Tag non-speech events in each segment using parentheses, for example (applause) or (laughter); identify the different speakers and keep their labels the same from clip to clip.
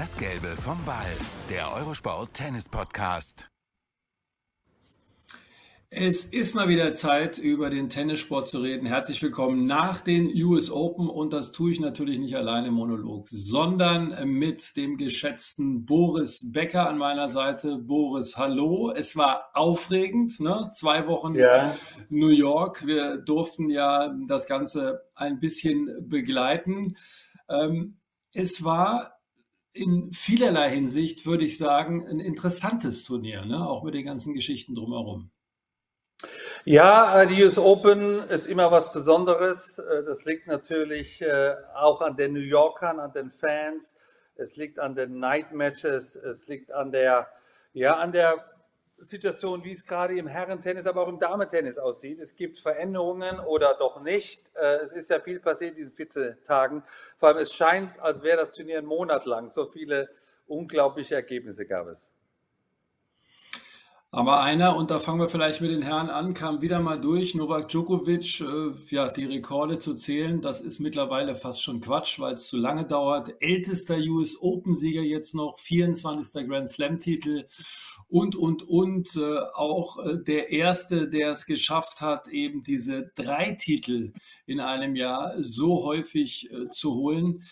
Speaker 1: Das Gelbe vom Ball, der Eurosport Tennis Podcast.
Speaker 2: Es ist mal wieder Zeit, über den Tennissport zu reden. Herzlich willkommen nach den US Open und das tue ich natürlich nicht alleine im Monolog, sondern mit dem geschätzten Boris Becker an meiner Seite. Boris, hallo. Es war aufregend, ne? Zwei Wochen ja. New York. Wir durften ja das Ganze ein bisschen begleiten. Ähm, es war in vielerlei Hinsicht, würde ich sagen, ein interessantes Turnier, ne? auch mit den ganzen Geschichten drumherum.
Speaker 3: Ja, äh, die US Open ist immer was Besonderes. Äh, das liegt natürlich äh, auch an den New Yorkern, an den Fans. Es liegt an den Night Matches. Es liegt an der, ja, an der Situation, wie es gerade im Herrentennis, aber auch im Damentennis aussieht. Es gibt Veränderungen oder doch nicht. Es ist ja viel passiert in diesen 14 Tagen. Vor allem, es scheint, als wäre das Turnier einen Monat lang. So viele unglaubliche Ergebnisse gab es.
Speaker 2: Aber einer, und da fangen wir vielleicht mit den Herren an, kam wieder mal durch. Novak Djokovic, äh, ja, die Rekorde zu zählen, das ist mittlerweile fast schon Quatsch, weil es zu lange dauert. Ältester US Open-Sieger jetzt noch, 24. Grand Slam-Titel und, und, und. Äh, auch äh, der Erste, der es geschafft hat, eben diese drei Titel in einem Jahr so häufig äh, zu holen.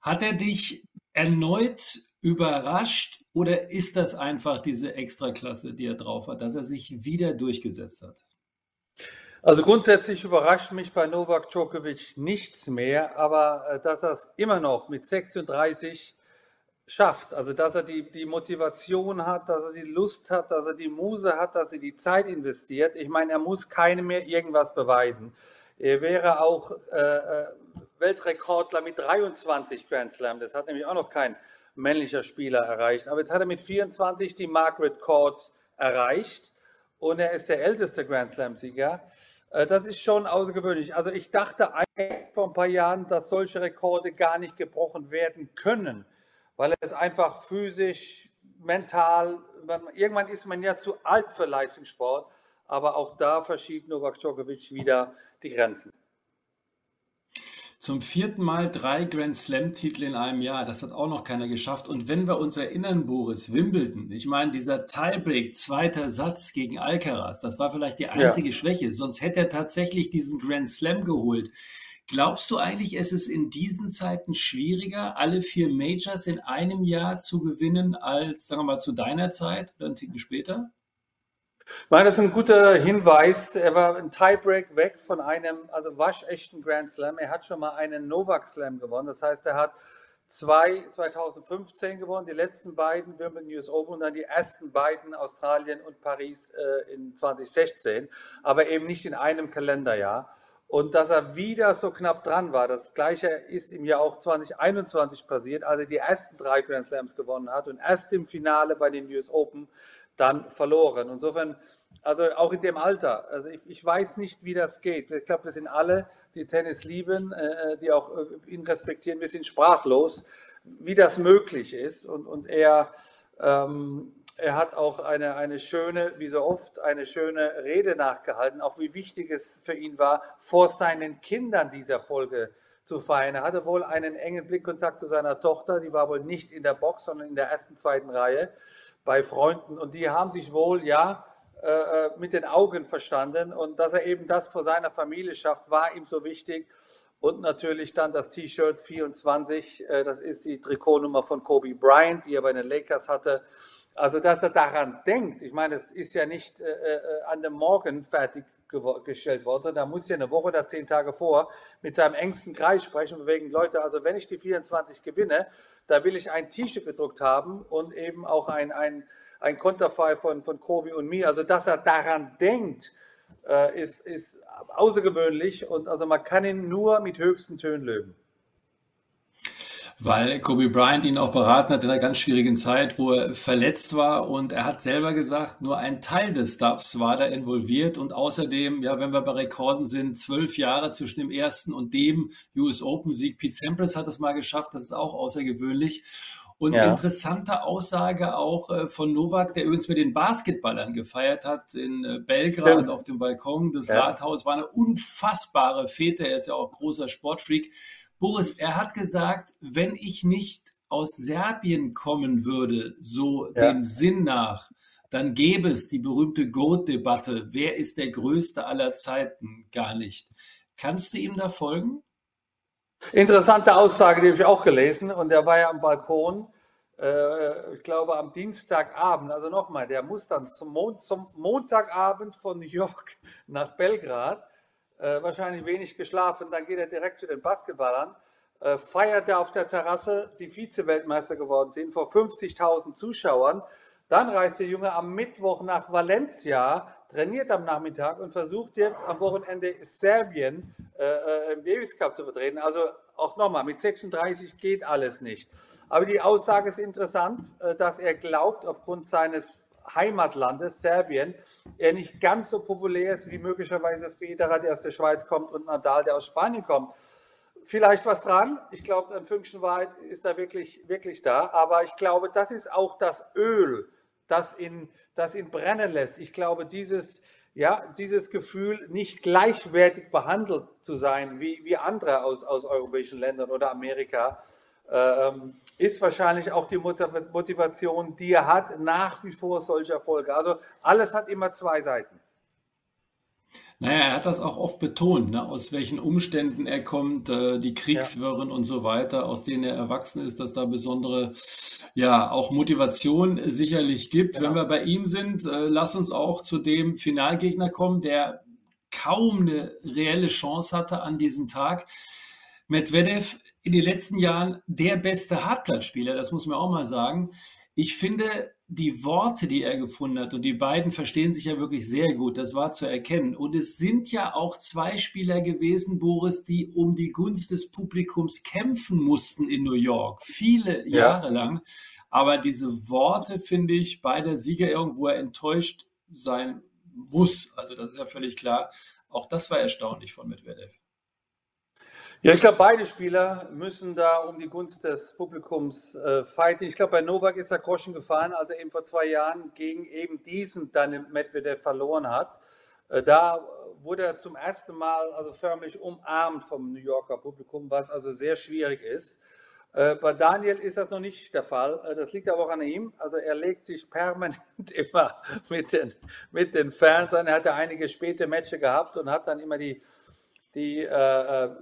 Speaker 2: Hat er dich erneut überrascht oder ist das einfach diese Extraklasse, die er drauf hat, dass er sich wieder durchgesetzt hat?
Speaker 3: Also grundsätzlich überrascht mich bei Novak Djokovic nichts mehr, aber äh, dass er es immer noch mit 36 schafft, also dass er die, die Motivation hat, dass er die Lust hat, dass er die Muse hat, dass er die Zeit investiert. Ich meine, er muss keinem mehr irgendwas beweisen. Er wäre auch äh, äh Weltrekordler mit 23 Grand Slam. Das hat nämlich auch noch kein männlicher Spieler erreicht. Aber jetzt hat er mit 24 die Margaret Court erreicht und er ist der älteste Grand Slam-Sieger. Äh, das ist schon außergewöhnlich. Also ich dachte vor ein paar Jahren, dass solche Rekorde gar nicht gebrochen werden können, weil es einfach physisch, mental, irgendwann ist man ja zu alt für Leistungssport, aber auch da verschiebt Novak Djokovic wieder die Grenzen.
Speaker 2: Zum vierten Mal drei Grand Slam-Titel in einem Jahr. Das hat auch noch keiner geschafft. Und wenn wir uns erinnern, Boris, Wimbledon, ich meine, dieser Tiebreak, zweiter Satz gegen Alcaraz, das war vielleicht die einzige ja. Schwäche. Sonst hätte er tatsächlich diesen Grand Slam geholt. Glaubst du eigentlich, es ist in diesen Zeiten schwieriger, alle vier Majors in einem Jahr zu gewinnen, als, sagen wir mal, zu deiner Zeit oder einen Ticken später?
Speaker 3: Meine, das ist ein guter Hinweis. Er war ein Tiebreak weg von einem, also waschechten Grand Slam. Er hat schon mal einen Novak Slam gewonnen. Das heißt, er hat zwei 2015 gewonnen, die letzten beiden Wimbledon US Open und dann die ersten beiden Australien und Paris äh, in 2016, aber eben nicht in einem Kalenderjahr. Und dass er wieder so knapp dran war, das gleiche ist ihm ja auch 2021 passiert, als er die ersten drei Grand Slams gewonnen hat und erst im Finale bei den US Open dann verloren. Insofern, also auch in dem Alter, also ich, ich weiß nicht, wie das geht. Ich glaube, wir sind alle, die Tennis lieben, äh, die auch äh, ihn respektieren, wir sind sprachlos, wie das möglich ist. Und, und er, ähm, er hat auch eine, eine schöne, wie so oft, eine schöne Rede nachgehalten, auch wie wichtig es für ihn war, vor seinen Kindern dieser Folge zu feiern. Er hatte wohl einen engen Blickkontakt zu seiner Tochter, die war wohl nicht in der Box, sondern in der ersten, zweiten Reihe bei Freunden und die haben sich wohl, ja, äh, äh, mit den Augen verstanden und dass er eben das vor seiner Familie schafft, war ihm so wichtig. Und natürlich dann das T-Shirt 24, äh, das ist die Trikotnummer von Kobe Bryant, die er bei den Lakers hatte. Also, dass er daran denkt, ich meine, es ist ja nicht äh, äh an dem Morgen fertiggestellt worden, sondern da muss ja eine Woche oder zehn Tage vor mit seinem engsten Kreis sprechen, wegen Leute, also wenn ich die 24 gewinne, da will ich ein T-Shirt gedruckt haben und eben auch ein, ein, ein Konterfei von, von Kobi und mir. Also, dass er daran denkt, äh, ist, ist außergewöhnlich und also man kann ihn nur mit höchsten Tönen löben
Speaker 2: weil Kobe Bryant ihn auch beraten hat in einer ganz schwierigen Zeit, wo er verletzt war und er hat selber gesagt, nur ein Teil des Staffs war da involviert und außerdem, ja, wenn wir bei Rekorden sind, zwölf Jahre zwischen dem ersten und dem US Open Sieg. Pete Sampras hat es mal geschafft, das ist auch außergewöhnlich. Und ja. interessante Aussage auch äh, von Novak, der übrigens mit den Basketballern gefeiert hat in äh, Belgrad Stimmt. auf dem Balkon des ja. Rathauses. War eine unfassbare Fete. Er ist ja auch großer Sportfreak. Boris, er hat gesagt, wenn ich nicht aus Serbien kommen würde, so ja. dem Sinn nach, dann gäbe es die berühmte Goat-Debatte. Wer ist der Größte aller Zeiten? Gar nicht. Kannst du ihm da folgen?
Speaker 3: Interessante Aussage, die habe ich auch gelesen. Und er war ja am Balkon, äh, ich glaube am Dienstagabend. Also nochmal, der muss dann zum, Mon zum, Montagabend von New York (laughs) nach Belgrad. Äh, wahrscheinlich wenig geschlafen. Dann geht er direkt zu den Basketballern. Äh, feiert er auf der Terrasse, die Vize-Weltmeister geworden sind, vor 50.000 Zuschauern. Dann reist der Junge am Mittwoch nach Valencia, trainiert am Nachmittag und versucht jetzt am Wochenende Serbien äh, äh, im Davis Cup zu vertreten. Also auch nochmal, mit 36 geht alles nicht. Aber die Aussage ist interessant, äh, dass er glaubt, aufgrund seines Heimatlandes Serbien, er nicht ganz so populär ist wie möglicherweise Federer, der aus der Schweiz kommt, und Nadal, der aus Spanien kommt. Vielleicht was dran. Ich glaube, ein Fünkchen Wahrheit ist da wirklich, wirklich da. Aber ich glaube, das ist auch das Öl, das ihn, das ihn brennen lässt. Ich glaube, dieses, ja, dieses Gefühl, nicht gleichwertig behandelt zu sein wie, wie andere aus, aus europäischen Ländern oder Amerika, ist wahrscheinlich auch die Motivation, die er hat, nach wie vor solche Erfolge. Also alles hat immer zwei Seiten.
Speaker 2: Naja, er hat das auch oft betont, ne, aus welchen Umständen er kommt, äh, die Kriegswirren ja. und so weiter, aus denen er erwachsen ist, dass da besondere, ja, auch Motivation sicherlich gibt. Ja. Wenn wir bei ihm sind, äh, lass uns auch zu dem Finalgegner kommen, der kaum eine reelle Chance hatte an diesem Tag. Medvedev in den letzten Jahren der beste Hartplatzspieler, das muss man auch mal sagen. Ich finde, die Worte, die er gefunden hat, und die beiden verstehen sich ja wirklich sehr gut, das war zu erkennen. Und es sind ja auch zwei Spieler gewesen, Boris, die um die Gunst des Publikums kämpfen mussten in New York, viele ja. Jahre lang. Aber diese Worte, finde ich, bei der Siegerehrung, wo er enttäuscht sein muss, also das ist ja völlig klar, auch das war erstaunlich von Medvedev.
Speaker 3: Ja, ich glaube, beide Spieler müssen da um die Gunst des Publikums äh, fighten. Ich glaube, bei Novak ist er Groschen gefahren, als er eben vor zwei Jahren gegen eben diesen dann Medvedev verloren hat. Äh, da wurde er zum ersten Mal also förmlich umarmt vom New Yorker Publikum, was also sehr schwierig ist. Äh, bei Daniel ist das noch nicht der Fall. Äh, das liegt aber auch an ihm. Also er legt sich permanent (laughs) immer mit den, mit den Fans an. Er hatte einige späte Matches gehabt und hat dann immer die, die äh, äh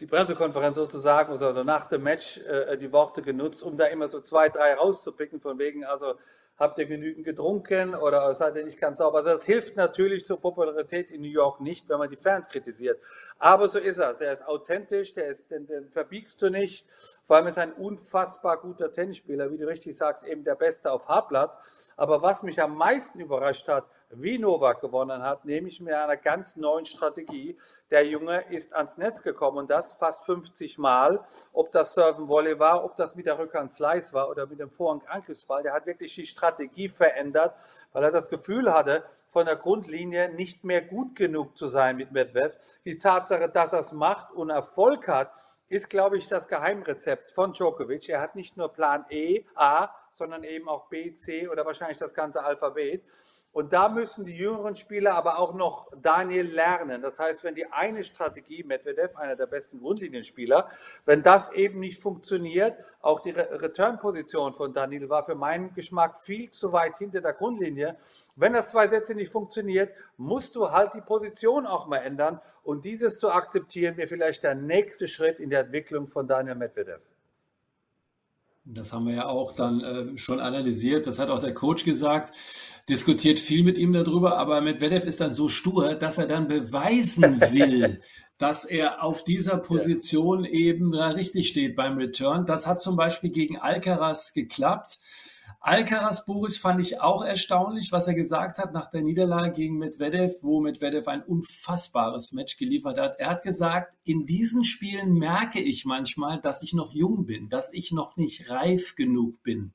Speaker 3: die Pressekonferenz sozusagen oder nach dem Match äh, die Worte genutzt, um da immer so zwei, drei rauszupicken, von wegen, also habt ihr genügend getrunken oder seid ihr nicht ganz sauber. Also das hilft natürlich zur Popularität in New York nicht, wenn man die Fans kritisiert. Aber so ist er. Er ist authentisch, der ist, den, den verbiegst du nicht. Vor allem ist er ein unfassbar guter Tennisspieler, wie du richtig sagst, eben der Beste auf Hartplatz. Aber was mich am meisten überrascht hat, wie Novak gewonnen hat, nämlich mit einer ganz neuen Strategie. Der Junge ist ans Netz gekommen und das fast 50 Mal. Ob das Serven Volley war, ob das mit der Rückhand Slice war oder mit dem Vorhand Angriffsball. Der hat wirklich die Strategie verändert, weil er das Gefühl hatte, von der Grundlinie nicht mehr gut genug zu sein mit Medvedev. Die Tatsache, dass er es macht und Erfolg hat, ist, glaube ich, das Geheimrezept von Djokovic. Er hat nicht nur Plan E, A, sondern eben auch B, C oder wahrscheinlich das ganze Alphabet. Und da müssen die jüngeren Spieler aber auch noch Daniel lernen. Das heißt, wenn die eine Strategie, Medvedev, einer der besten Grundlinienspieler, wenn das eben nicht funktioniert, auch die Return-Position von Daniel war für meinen Geschmack viel zu weit hinter der Grundlinie. Wenn das zwei Sätze nicht funktioniert, musst du halt die Position auch mal ändern. Und dieses zu akzeptieren, wäre vielleicht der nächste Schritt in der Entwicklung von Daniel Medvedev.
Speaker 2: Das haben wir ja auch dann äh, schon analysiert. Das hat auch der Coach gesagt, diskutiert viel mit ihm darüber, aber Medvedev ist dann so stur, dass er dann beweisen will, (laughs) dass er auf dieser Position eben richtig steht beim Return. Das hat zum Beispiel gegen Alcaraz geklappt. Alcaraz Boris fand ich auch erstaunlich, was er gesagt hat nach der Niederlage gegen Medvedev, wo Medvedev ein unfassbares Match geliefert hat. Er hat gesagt, in diesen Spielen merke ich manchmal, dass ich noch jung bin, dass ich noch nicht reif genug bin.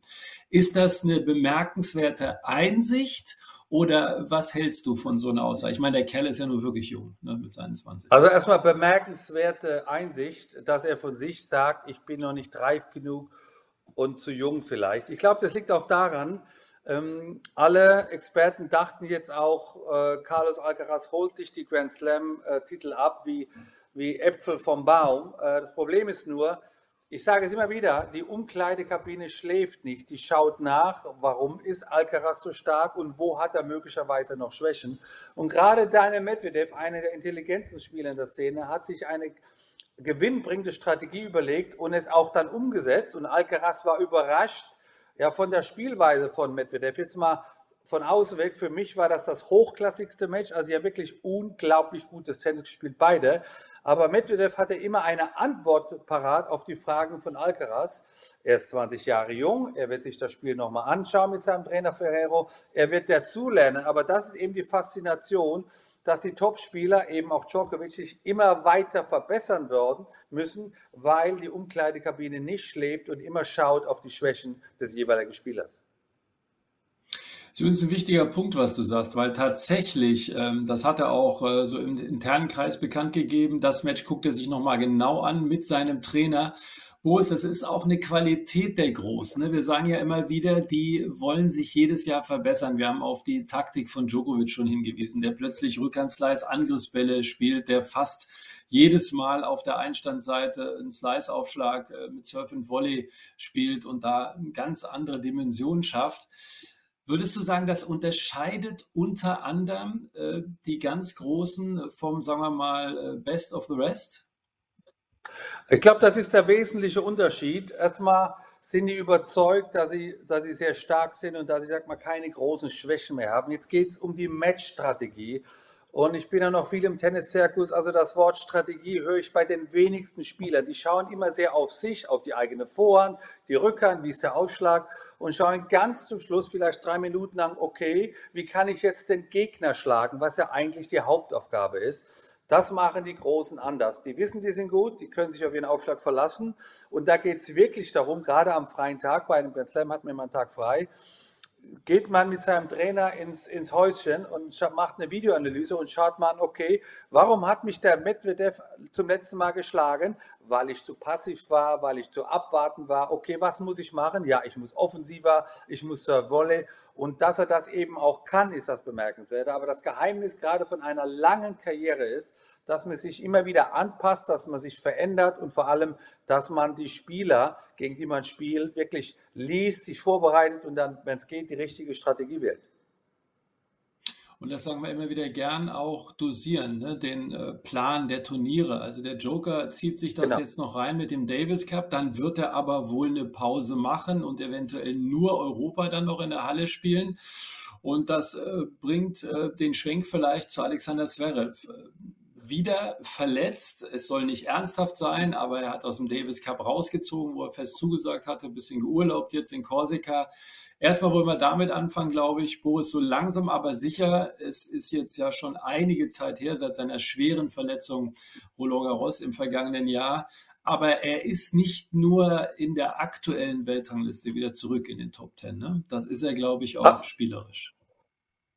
Speaker 2: Ist das eine bemerkenswerte Einsicht oder was hältst du von so einer Aussage? Ich meine, der Kerl ist ja nur wirklich jung ne, mit seinen 20.
Speaker 3: Also erstmal bemerkenswerte Einsicht, dass er von sich sagt, ich bin noch nicht reif genug und zu jung vielleicht. Ich glaube, das liegt auch daran, ähm, alle Experten dachten jetzt auch, äh, Carlos Alcaraz holt sich die Grand Slam-Titel äh, ab wie, wie Äpfel vom Baum. Äh, das Problem ist nur, ich sage es immer wieder, die Umkleidekabine schläft nicht, die schaut nach, warum ist Alcaraz so stark und wo hat er möglicherweise noch Schwächen. Und gerade Daniel Medvedev, einer der intelligentesten Spieler in der Szene, hat sich eine gewinnbringende Strategie überlegt und es auch dann umgesetzt. Und Alcaraz war überrascht ja, von der Spielweise von Medvedev. Jetzt mal von außen weg, für mich war das das hochklassigste Match. Also, ja, wirklich unglaublich gutes Tennis gespielt, beide. Aber Medvedev hatte immer eine Antwort parat auf die Fragen von Alcaraz. Er ist 20 Jahre jung, er wird sich das Spiel nochmal anschauen mit seinem Trainer Ferrero, er wird dazulernen. Aber das ist eben die Faszination, dass die Topspieler, eben auch Djokovic, sich immer weiter verbessern würden müssen, weil die Umkleidekabine nicht schläft und immer schaut auf die Schwächen des jeweiligen Spielers.
Speaker 2: Das ist übrigens ein wichtiger Punkt, was du sagst, weil tatsächlich, ähm, das hat er auch äh, so im internen Kreis bekannt gegeben, das Match guckt er sich nochmal genau an mit seinem Trainer. Boris, das ist auch eine Qualität der Großen. Ne? Wir sagen ja immer wieder, die wollen sich jedes Jahr verbessern. Wir haben auf die Taktik von Djokovic schon hingewiesen, der plötzlich Rückhandslice Angriffsbälle spielt, der fast jedes Mal auf der Einstandseite einen Slice-Aufschlag äh, mit Surf and Volley spielt und da eine ganz andere Dimension schafft. Würdest du sagen, das unterscheidet unter anderem äh, die ganz Großen vom, sagen wir mal, äh, Best of the Rest?
Speaker 3: Ich glaube, das ist der wesentliche Unterschied. Erstmal sind die überzeugt, dass sie, dass sie sehr stark sind und dass sie, sag mal, keine großen Schwächen mehr haben. Jetzt geht es um die Matchstrategie. Und ich bin ja noch viel im Tennis-Zirkus. Also das Wort Strategie höre ich bei den wenigsten Spielern. Die schauen immer sehr auf sich, auf die eigene Vorhand, die Rückhand, wie ist der Ausschlag und schauen ganz zum Schluss vielleicht drei Minuten lang, okay, wie kann ich jetzt den Gegner schlagen, was ja eigentlich die Hauptaufgabe ist. Das machen die Großen anders. Die wissen, die sind gut, die können sich auf ihren Aufschlag verlassen. Und da geht es wirklich darum, gerade am freien Tag, bei einem Grand Slam hat man immer einen Tag frei, geht man mit seinem Trainer ins, ins Häuschen und macht eine Videoanalyse und schaut mal okay, warum hat mich der Medvedev zum letzten Mal geschlagen? Weil ich zu passiv war, weil ich zu abwarten war. Okay, was muss ich machen? Ja, ich muss offensiver, ich muss zur Volley. Und dass er das eben auch kann, ist das bemerkenswert. Aber das Geheimnis gerade von einer langen Karriere ist, dass man sich immer wieder anpasst, dass man sich verändert und vor allem, dass man die Spieler, gegen die man spielt, wirklich liest, sich vorbereitet und dann, wenn es geht, die richtige Strategie wählt.
Speaker 2: Und das sagen wir immer wieder gern auch dosieren, ne? den äh, Plan der Turniere. Also der Joker zieht sich das genau. jetzt noch rein mit dem Davis Cup, dann wird er aber wohl eine Pause machen und eventuell nur Europa dann noch in der Halle spielen. Und das äh, bringt äh, den Schwenk vielleicht zu Alexander Zverev wieder verletzt. Es soll nicht ernsthaft sein, aber er hat aus dem Davis Cup rausgezogen, wo er fest zugesagt hatte, ein bisschen geurlaubt jetzt in Korsika. Erstmal wollen wir damit anfangen, glaube ich. Boris, so langsam aber sicher. Es ist jetzt ja schon einige Zeit her, seit seiner schweren Verletzung Roland Garros im vergangenen Jahr. Aber er ist nicht nur in der aktuellen Weltrangliste wieder zurück in den Top Ten. Ne? Das ist er, glaube ich, auch ah. spielerisch.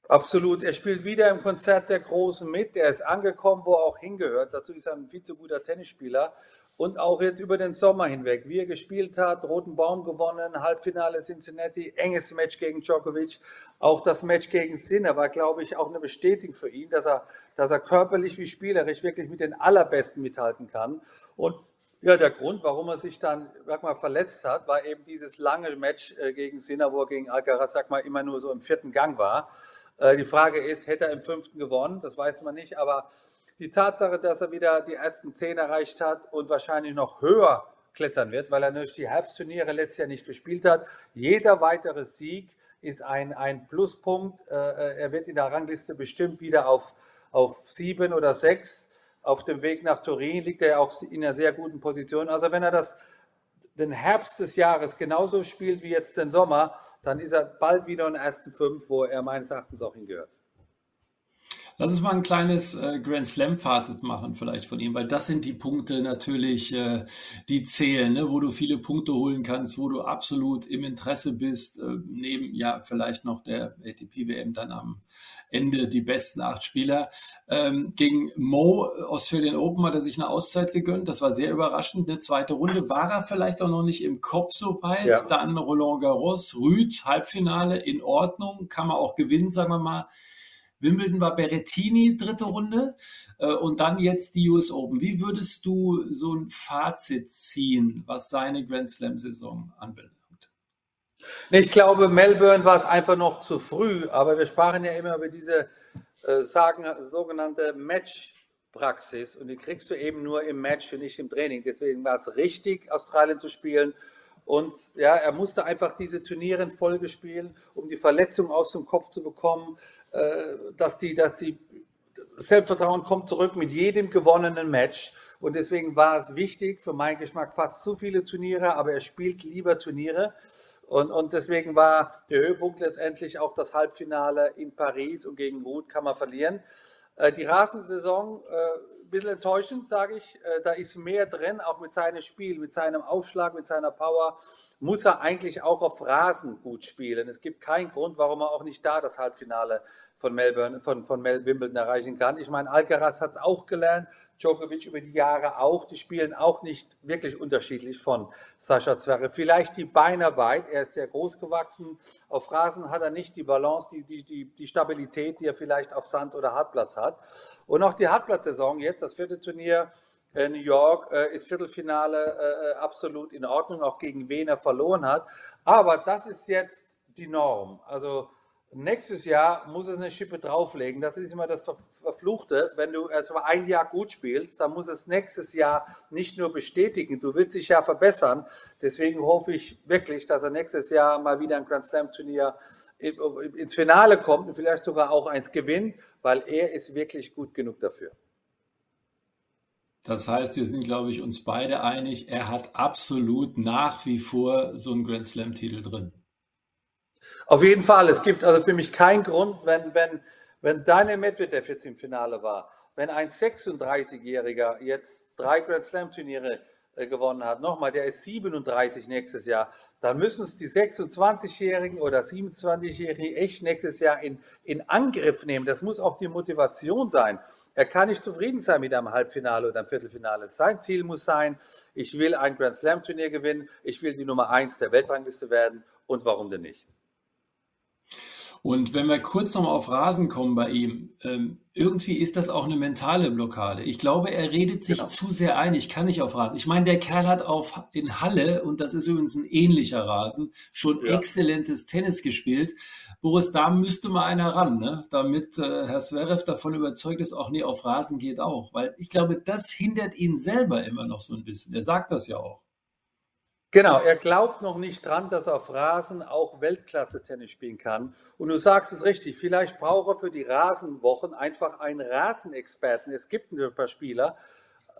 Speaker 3: Absolut. Er spielt wieder im Konzert der Großen mit. Er ist angekommen, wo er auch hingehört. Dazu ist er ein viel zu guter Tennisspieler. Und auch jetzt über den Sommer hinweg, wie er gespielt hat, Roten Baum gewonnen, Halbfinale Cincinnati, enges Match gegen Djokovic. Auch das Match gegen Sinner war, glaube ich, auch eine Bestätigung für ihn, dass er, dass er körperlich wie spielerisch wirklich mit den Allerbesten mithalten kann. Und ja, der Grund, warum er sich dann sag mal, verletzt hat, war eben dieses lange Match äh, gegen Sinner, wo er gegen Alcaraz sag mal, immer nur so im vierten Gang war. Äh, die Frage ist, hätte er im fünften gewonnen? Das weiß man nicht, aber die Tatsache, dass er wieder die ersten zehn erreicht hat und wahrscheinlich noch höher klettern wird, weil er durch die Herbstturniere letztes Jahr nicht gespielt hat. Jeder weitere Sieg ist ein, ein Pluspunkt. Äh, äh, er wird in der Rangliste bestimmt wieder auf, auf sieben oder sechs. Auf dem Weg nach Turin liegt er auch in einer sehr guten Position. Also wenn er das den Herbst des Jahres genauso spielt wie jetzt den Sommer, dann ist er bald wieder in den ersten fünf, wo er meines Erachtens auch hingehört.
Speaker 2: Lass uns mal ein kleines äh, Grand Slam-Fazit machen, vielleicht von ihm, weil das sind die Punkte natürlich, äh, die zählen, ne? wo du viele Punkte holen kannst, wo du absolut im Interesse bist, äh, neben ja vielleicht noch der ATP-WM dann am Ende die besten acht Spieler. Ähm, gegen Mo Australian Open hat er sich eine Auszeit gegönnt, das war sehr überraschend. Eine zweite Runde war er vielleicht auch noch nicht im Kopf so weit. Ja. Dann Roland Garros, Rüd, Halbfinale in Ordnung, kann man auch gewinnen, sagen wir mal. Wimbledon war Berrettini, dritte Runde äh, und dann jetzt die US Open. Wie würdest du so ein Fazit ziehen, was seine Grand Slam-Saison anbelangt?
Speaker 3: Ich glaube, Melbourne war es einfach noch zu früh, aber wir sprachen ja immer über diese äh, sagen, sogenannte Matchpraxis und die kriegst du eben nur im Match und nicht im Training. Deswegen war es richtig, Australien zu spielen. Und ja, er musste einfach diese Turniere in Folge spielen, um die Verletzung aus dem Kopf zu bekommen, dass die, dass die Selbstvertrauen kommt zurück mit jedem gewonnenen Match. Und deswegen war es wichtig, für meinen Geschmack fast zu viele Turniere, aber er spielt lieber Turniere. Und, und deswegen war der Höhepunkt letztendlich auch das Halbfinale in Paris und gegen Ruth kann man verlieren. Äh, die Rasensaison, äh, ein bisschen enttäuschend, sage ich. Äh, da ist mehr drin, auch mit seinem Spiel, mit seinem Aufschlag, mit seiner Power muss er eigentlich auch auf Rasen gut spielen. Es gibt keinen Grund, warum er auch nicht da das Halbfinale von Melbourne, von, von Mel Wimbledon erreichen kann. Ich meine, Alcaraz hat es auch gelernt, Djokovic über die Jahre auch. Die spielen auch nicht wirklich unterschiedlich von Sascha Zverev. Vielleicht die Beinarbeit, er ist sehr groß gewachsen. Auf Rasen hat er nicht die Balance, die, die, die, die Stabilität, die er vielleicht auf Sand oder Hartplatz hat. Und auch die Hartplatzsaison jetzt, das vierte Turnier, New York äh, ist Viertelfinale äh, absolut in Ordnung, auch gegen wen er verloren hat. Aber das ist jetzt die Norm. Also nächstes Jahr muss es eine Schippe drauflegen. Das ist immer das Verfluchte. Wenn du erst mal ein Jahr gut spielst, dann muss es nächstes Jahr nicht nur bestätigen, du willst dich ja verbessern. Deswegen hoffe ich wirklich, dass er nächstes Jahr mal wieder ein Grand Slam Turnier ins Finale kommt und vielleicht sogar auch eins gewinnt, weil er ist wirklich gut genug dafür.
Speaker 2: Das heißt, wir sind, glaube ich, uns beide einig, er hat absolut nach wie vor so einen Grand Slam-Titel drin.
Speaker 3: Auf jeden Fall. Es gibt also für mich keinen Grund, wenn, wenn, wenn Daniel Medvedev jetzt im Finale war, wenn ein 36-Jähriger jetzt drei Grand Slam-Turniere äh, gewonnen hat, nochmal, der ist 37 nächstes Jahr, dann müssen es die 26-Jährigen oder 27-Jährigen echt nächstes Jahr in, in Angriff nehmen. Das muss auch die Motivation sein. Er kann nicht zufrieden sein mit einem Halbfinale oder einem Viertelfinale. Sein Ziel muss sein, ich will ein Grand Slam Turnier gewinnen, ich will die Nummer 1 der Weltrangliste werden und warum denn nicht?
Speaker 2: Und wenn wir kurz nochmal auf Rasen kommen bei ihm, ähm, irgendwie ist das auch eine mentale Blockade. Ich glaube, er redet sich genau. zu sehr ein. Ich kann nicht auf Rasen. Ich meine, der Kerl hat auf, in Halle, und das ist übrigens ein ähnlicher Rasen, schon ja. exzellentes Tennis gespielt. Boris, da müsste mal einer ran, ne? damit äh, Herr Zverev davon überzeugt ist, auch nee, auf Rasen geht auch. Weil ich glaube, das hindert ihn selber immer noch so ein bisschen. Er sagt das ja auch.
Speaker 3: Genau, er glaubt noch nicht dran, dass er auf Rasen auch Weltklasse-Tennis spielen kann. Und du sagst es richtig, vielleicht braucht er für die Rasenwochen einfach einen Rasenexperten. Es gibt ein paar Spieler,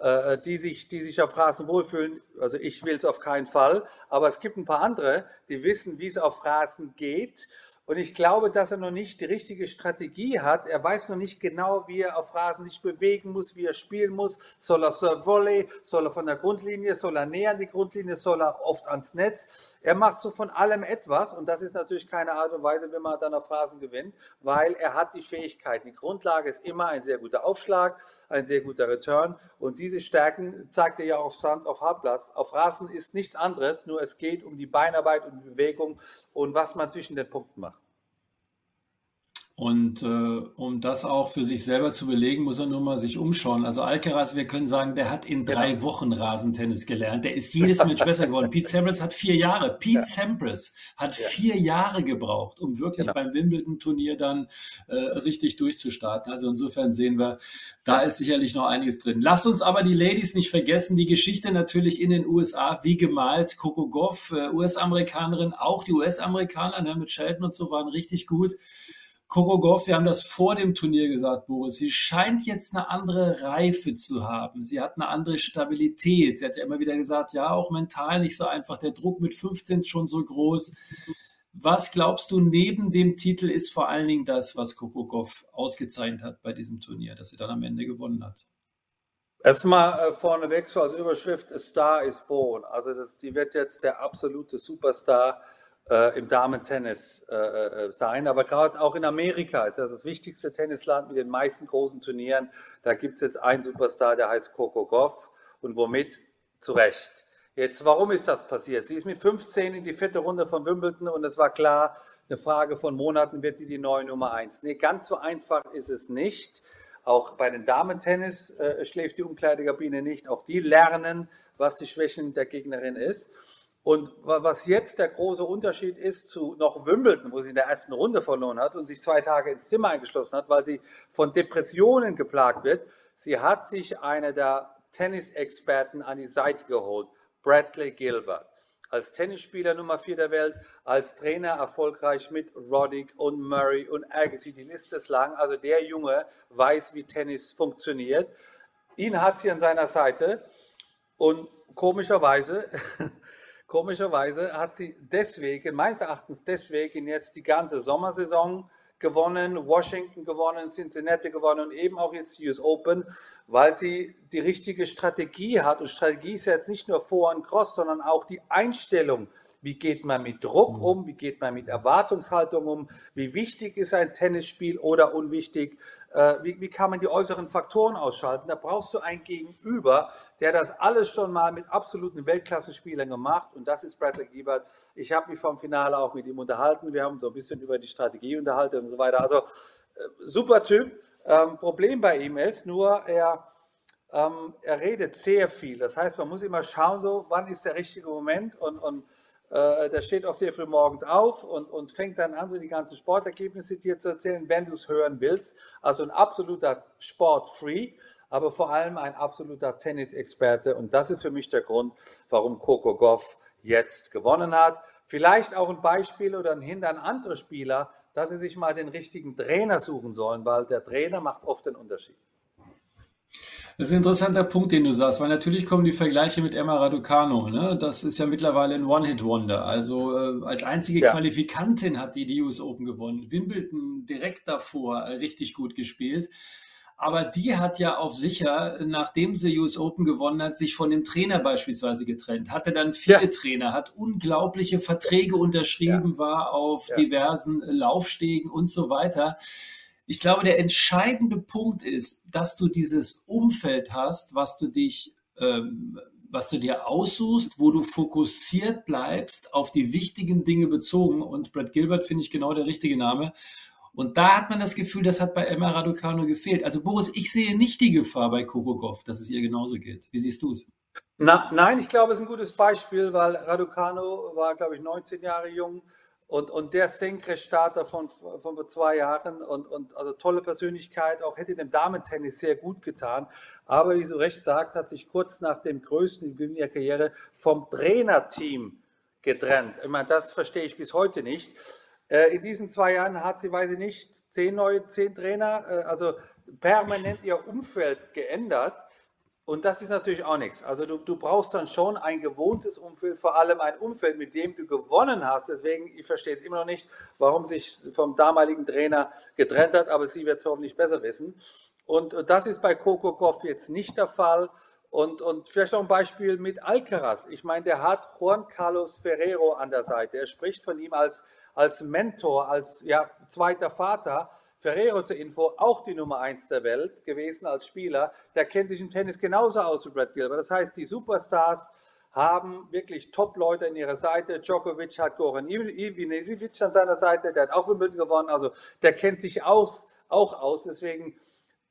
Speaker 3: äh, die, sich, die sich auf Rasen wohlfühlen. Also ich will es auf keinen Fall, aber es gibt ein paar andere, die wissen, wie es auf Rasen geht und ich glaube, dass er noch nicht die richtige Strategie hat. Er weiß noch nicht genau, wie er auf Rasen sich bewegen muss, wie er spielen muss. Soll er Serve Volley? Soll er von der Grundlinie? Soll er näher an die Grundlinie? Soll er oft ans Netz? Er macht so von allem etwas. Und das ist natürlich keine Art und Weise, wie man dann auf Rasen gewinnt, weil er hat die Fähigkeit. Die Grundlage ist immer ein sehr guter Aufschlag, ein sehr guter Return. Und diese Stärken zeigt er ja auf Sand, auf Hartplatz. Auf Rasen ist nichts anderes, nur es geht um die Beinarbeit und die Bewegung und was man zwischen den Punkten macht.
Speaker 2: Und äh, um das auch für sich selber zu belegen, muss er nur mal sich umschauen. Also Alcaraz, wir können sagen, der hat in drei genau. Wochen Rasentennis gelernt. Der ist jedes Match (laughs) besser geworden. Pete Sampras hat vier Jahre. Pete ja. Sampras hat ja. vier Jahre gebraucht, um wirklich genau. beim Wimbledon-Turnier dann äh, richtig durchzustarten. Also insofern sehen wir, da ist sicherlich noch einiges drin. Lass uns aber die Ladies nicht vergessen. Die Geschichte natürlich in den USA, wie gemalt. Coco Goff, äh, US-Amerikanerin, auch die US-Amerikaner ne, mit Shelton und so waren richtig gut. Coco Goff, wir haben das vor dem Turnier gesagt, Boris, sie scheint jetzt eine andere Reife zu haben. Sie hat eine andere Stabilität. Sie hat ja immer wieder gesagt, ja, auch mental nicht so einfach. Der Druck mit 15 ist schon so groß. Was glaubst du, neben dem Titel ist vor allen Dingen das, was Goff ausgezeichnet hat bei diesem Turnier, dass sie dann am Ende gewonnen hat?
Speaker 3: Erstmal äh, vorneweg so als Überschrift, A Star is Born. Also das, die wird jetzt der absolute Superstar äh, im Damen-Tennis äh, äh, sein. Aber gerade auch in Amerika ist das das wichtigste Tennisland mit den meisten großen Turnieren. Da gibt es jetzt einen Superstar, der heißt Coco Goff und womit zu Recht. Jetzt, warum ist das passiert? Sie ist mit 15 in die vierte Runde von Wimbledon und es war klar, eine Frage von Monaten, wird die die neue Nummer eins. Nee, ganz so einfach ist es nicht. Auch bei den Damen-Tennis äh, schläft die Umkleidekabine nicht. Auch die lernen, was die Schwächen der Gegnerin ist. Und was jetzt der große Unterschied ist zu noch Wimbledon, wo sie in der ersten Runde verloren hat und sich zwei Tage ins Zimmer eingeschlossen hat, weil sie von Depressionen geplagt wird, sie hat sich eine der Tennisexperten an die Seite geholt, Bradley Gilbert. Als Tennisspieler Nummer 4 der Welt, als Trainer erfolgreich mit Roddick und Murray und Agassi. Die Liste ist lang. Also der Junge weiß, wie Tennis funktioniert. Ihn hat sie an seiner Seite und komischerweise (laughs) Komischerweise hat sie deswegen, meines Erachtens deswegen jetzt die ganze Sommersaison gewonnen, Washington gewonnen, Cincinnati gewonnen und eben auch jetzt die US Open, weil sie die richtige Strategie hat. Und Strategie ist jetzt nicht nur Vor und Cross, sondern auch die Einstellung wie geht man mit Druck mhm. um? Wie geht man mit Erwartungshaltung um? Wie wichtig ist ein Tennisspiel oder unwichtig? Äh, wie, wie kann man die äußeren Faktoren ausschalten? Da brauchst du ein Gegenüber, der das alles schon mal mit absoluten Weltklasse-Spielern gemacht und das ist Bradley Giebert. Ich habe mich vom Finale auch mit ihm unterhalten. Wir haben so ein bisschen über die Strategie unterhalten und so weiter. Also äh, super Typ. Ähm, Problem bei ihm ist nur, er, ähm, er redet sehr viel. Das heißt, man muss immer schauen, so, wann ist der richtige Moment und, und äh, der steht auch sehr früh morgens auf und, und fängt dann an, so die ganzen Sportergebnisse dir zu erzählen, wenn du es hören willst. Also ein absoluter Sportfreak, aber vor allem ein absoluter Tennisexperte. Und das ist für mich der Grund, warum Coco Goff jetzt gewonnen hat. Vielleicht auch ein Beispiel oder ein Hinter an andere Spieler, dass sie sich mal den richtigen Trainer suchen sollen, weil der Trainer macht oft den Unterschied.
Speaker 2: Das ist ein interessanter Punkt, den du sagst, weil natürlich kommen die Vergleiche mit Emma Raducano. Ne? Das ist ja mittlerweile ein One-Hit-Wonder. Also äh, als einzige ja. Qualifikantin hat die die US Open gewonnen. Wimbledon direkt davor äh, richtig gut gespielt. Aber die hat ja auf sicher, nachdem sie US Open gewonnen hat, sich von dem Trainer beispielsweise getrennt. Hatte dann viele ja. Trainer, hat unglaubliche Verträge unterschrieben, ja. war auf diversen Laufstegen und so weiter. Ich glaube, der entscheidende Punkt ist, dass du dieses Umfeld hast, was du dich, ähm, was du dir aussuchst, wo du fokussiert bleibst, auf die wichtigen Dinge bezogen. Und Brad Gilbert finde ich genau der richtige Name. Und da hat man das Gefühl, das hat bei Emma Raducano gefehlt. Also Boris, ich sehe nicht die Gefahr bei Goff, dass es ihr genauso geht. Wie siehst du es?
Speaker 3: nein, ich glaube, es ist ein gutes Beispiel, weil Raducano war, glaube ich, 19 Jahre jung und, und der Senkrechtstarter von, von vor zwei Jahren und, und also tolle Persönlichkeit, auch hätte dem Damentennis sehr gut getan. Aber wie du recht sagt, hat sich kurz nach dem größten Gewinn ihrer Karriere vom Trainerteam getrennt. Ich meine, das verstehe ich bis heute nicht. Äh, in diesen zwei Jahren hat sie, weiß ich nicht, zehn neue, zehn Trainer, äh, also permanent ihr Umfeld geändert. Und das ist natürlich auch nichts. Also du, du brauchst dann schon ein gewohntes Umfeld, vor allem ein Umfeld, mit dem du gewonnen hast. Deswegen, ich verstehe es immer noch nicht, warum sich vom damaligen Trainer getrennt hat, aber sie wird es hoffentlich besser wissen. Und das ist bei Coco Goff jetzt nicht der Fall. Und, und vielleicht noch ein Beispiel mit Alcaraz. Ich meine, der hat Juan Carlos Ferrero an der Seite. Er spricht von ihm als, als Mentor, als ja, zweiter Vater. Ferrero zur Info, auch die Nummer 1 der Welt gewesen als Spieler. Der kennt sich im Tennis genauso aus wie Brad Gilbert. Das heißt, die Superstars haben wirklich Top-Leute an ihrer Seite. Djokovic hat Goran Ivanisevic an seiner Seite, der hat auch Wimbledon gewonnen. Also der kennt sich aus, auch aus. Deswegen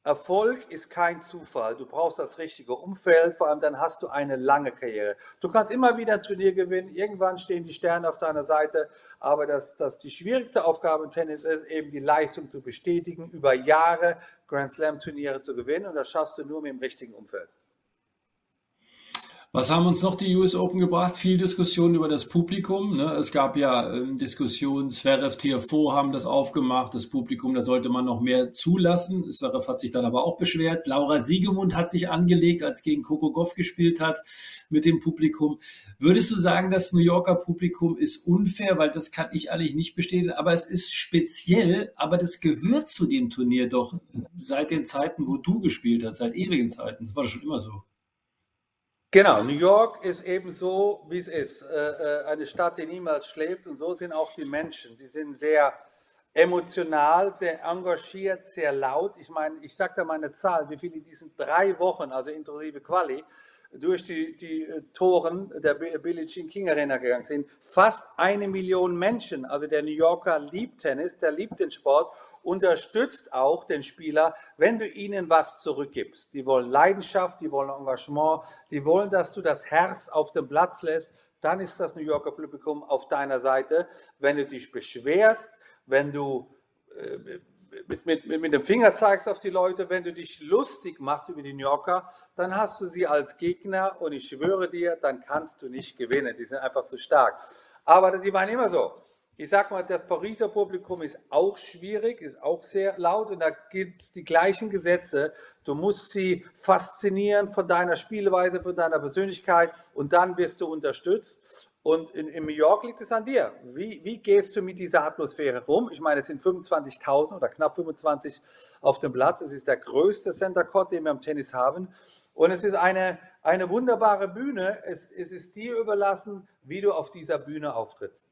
Speaker 3: Erfolg ist kein Zufall. Du brauchst das richtige Umfeld, vor allem dann hast du eine lange Karriere. Du kannst immer wieder ein Turnier gewinnen, irgendwann stehen die Sterne auf deiner Seite, aber das, das die schwierigste Aufgabe im Tennis ist, eben die Leistung zu bestätigen, über Jahre Grand Slam Turniere zu gewinnen und das schaffst du nur mit dem richtigen Umfeld.
Speaker 2: Was haben uns noch die US Open gebracht? Viel Diskussion über das Publikum. Ne? Es gab ja ähm, Diskussionen, Zverev, TFO haben das aufgemacht, das Publikum, da sollte man noch mehr zulassen. Zverev hat sich dann aber auch beschwert. Laura Siegemund hat sich angelegt, als gegen Coco Goff gespielt hat mit dem Publikum. Würdest du sagen, das New Yorker Publikum ist unfair, weil das kann ich eigentlich nicht bestätigen, aber es ist speziell, aber das gehört zu dem Turnier doch seit den Zeiten, wo du gespielt hast, seit ewigen Zeiten. Das war schon immer so.
Speaker 3: Genau, New York ist eben so, wie es ist. Äh, äh, eine Stadt, die niemals schläft und so sind auch die Menschen. Die sind sehr emotional, sehr engagiert, sehr laut. Ich meine, ich sage da mal eine Zahl, wie viele in diesen drei Wochen, also inklusive Quali, durch die, die äh, Toren der Billie Jean King Arena gegangen sind. Fast eine Million Menschen, also der New Yorker liebt Tennis, der liebt den Sport, unterstützt auch den Spieler, wenn du ihnen was zurückgibst. Die wollen Leidenschaft, die wollen Engagement, die wollen, dass du das Herz auf dem Platz lässt. Dann ist das New Yorker Publikum auf deiner Seite. Wenn du dich beschwerst, wenn du äh, mit, mit, mit dem Finger zeigst auf die Leute, wenn du dich lustig machst über die New Yorker, dann hast du sie als Gegner und ich schwöre dir, dann kannst du nicht gewinnen. Die sind einfach zu stark. Aber die waren immer so. Ich sag mal, das Pariser Publikum ist auch schwierig, ist auch sehr laut und da gibt es die gleichen Gesetze. Du musst sie faszinieren von deiner Spielweise, von deiner Persönlichkeit und dann wirst du unterstützt. Und in, in, New York liegt es an dir. Wie, wie, gehst du mit dieser Atmosphäre rum? Ich meine, es sind 25.000 oder knapp 25 auf dem Platz. Es ist der größte Center Court, den wir am Tennis haben. Und es ist eine, eine wunderbare Bühne. Es, es ist dir überlassen, wie du auf dieser Bühne auftrittst.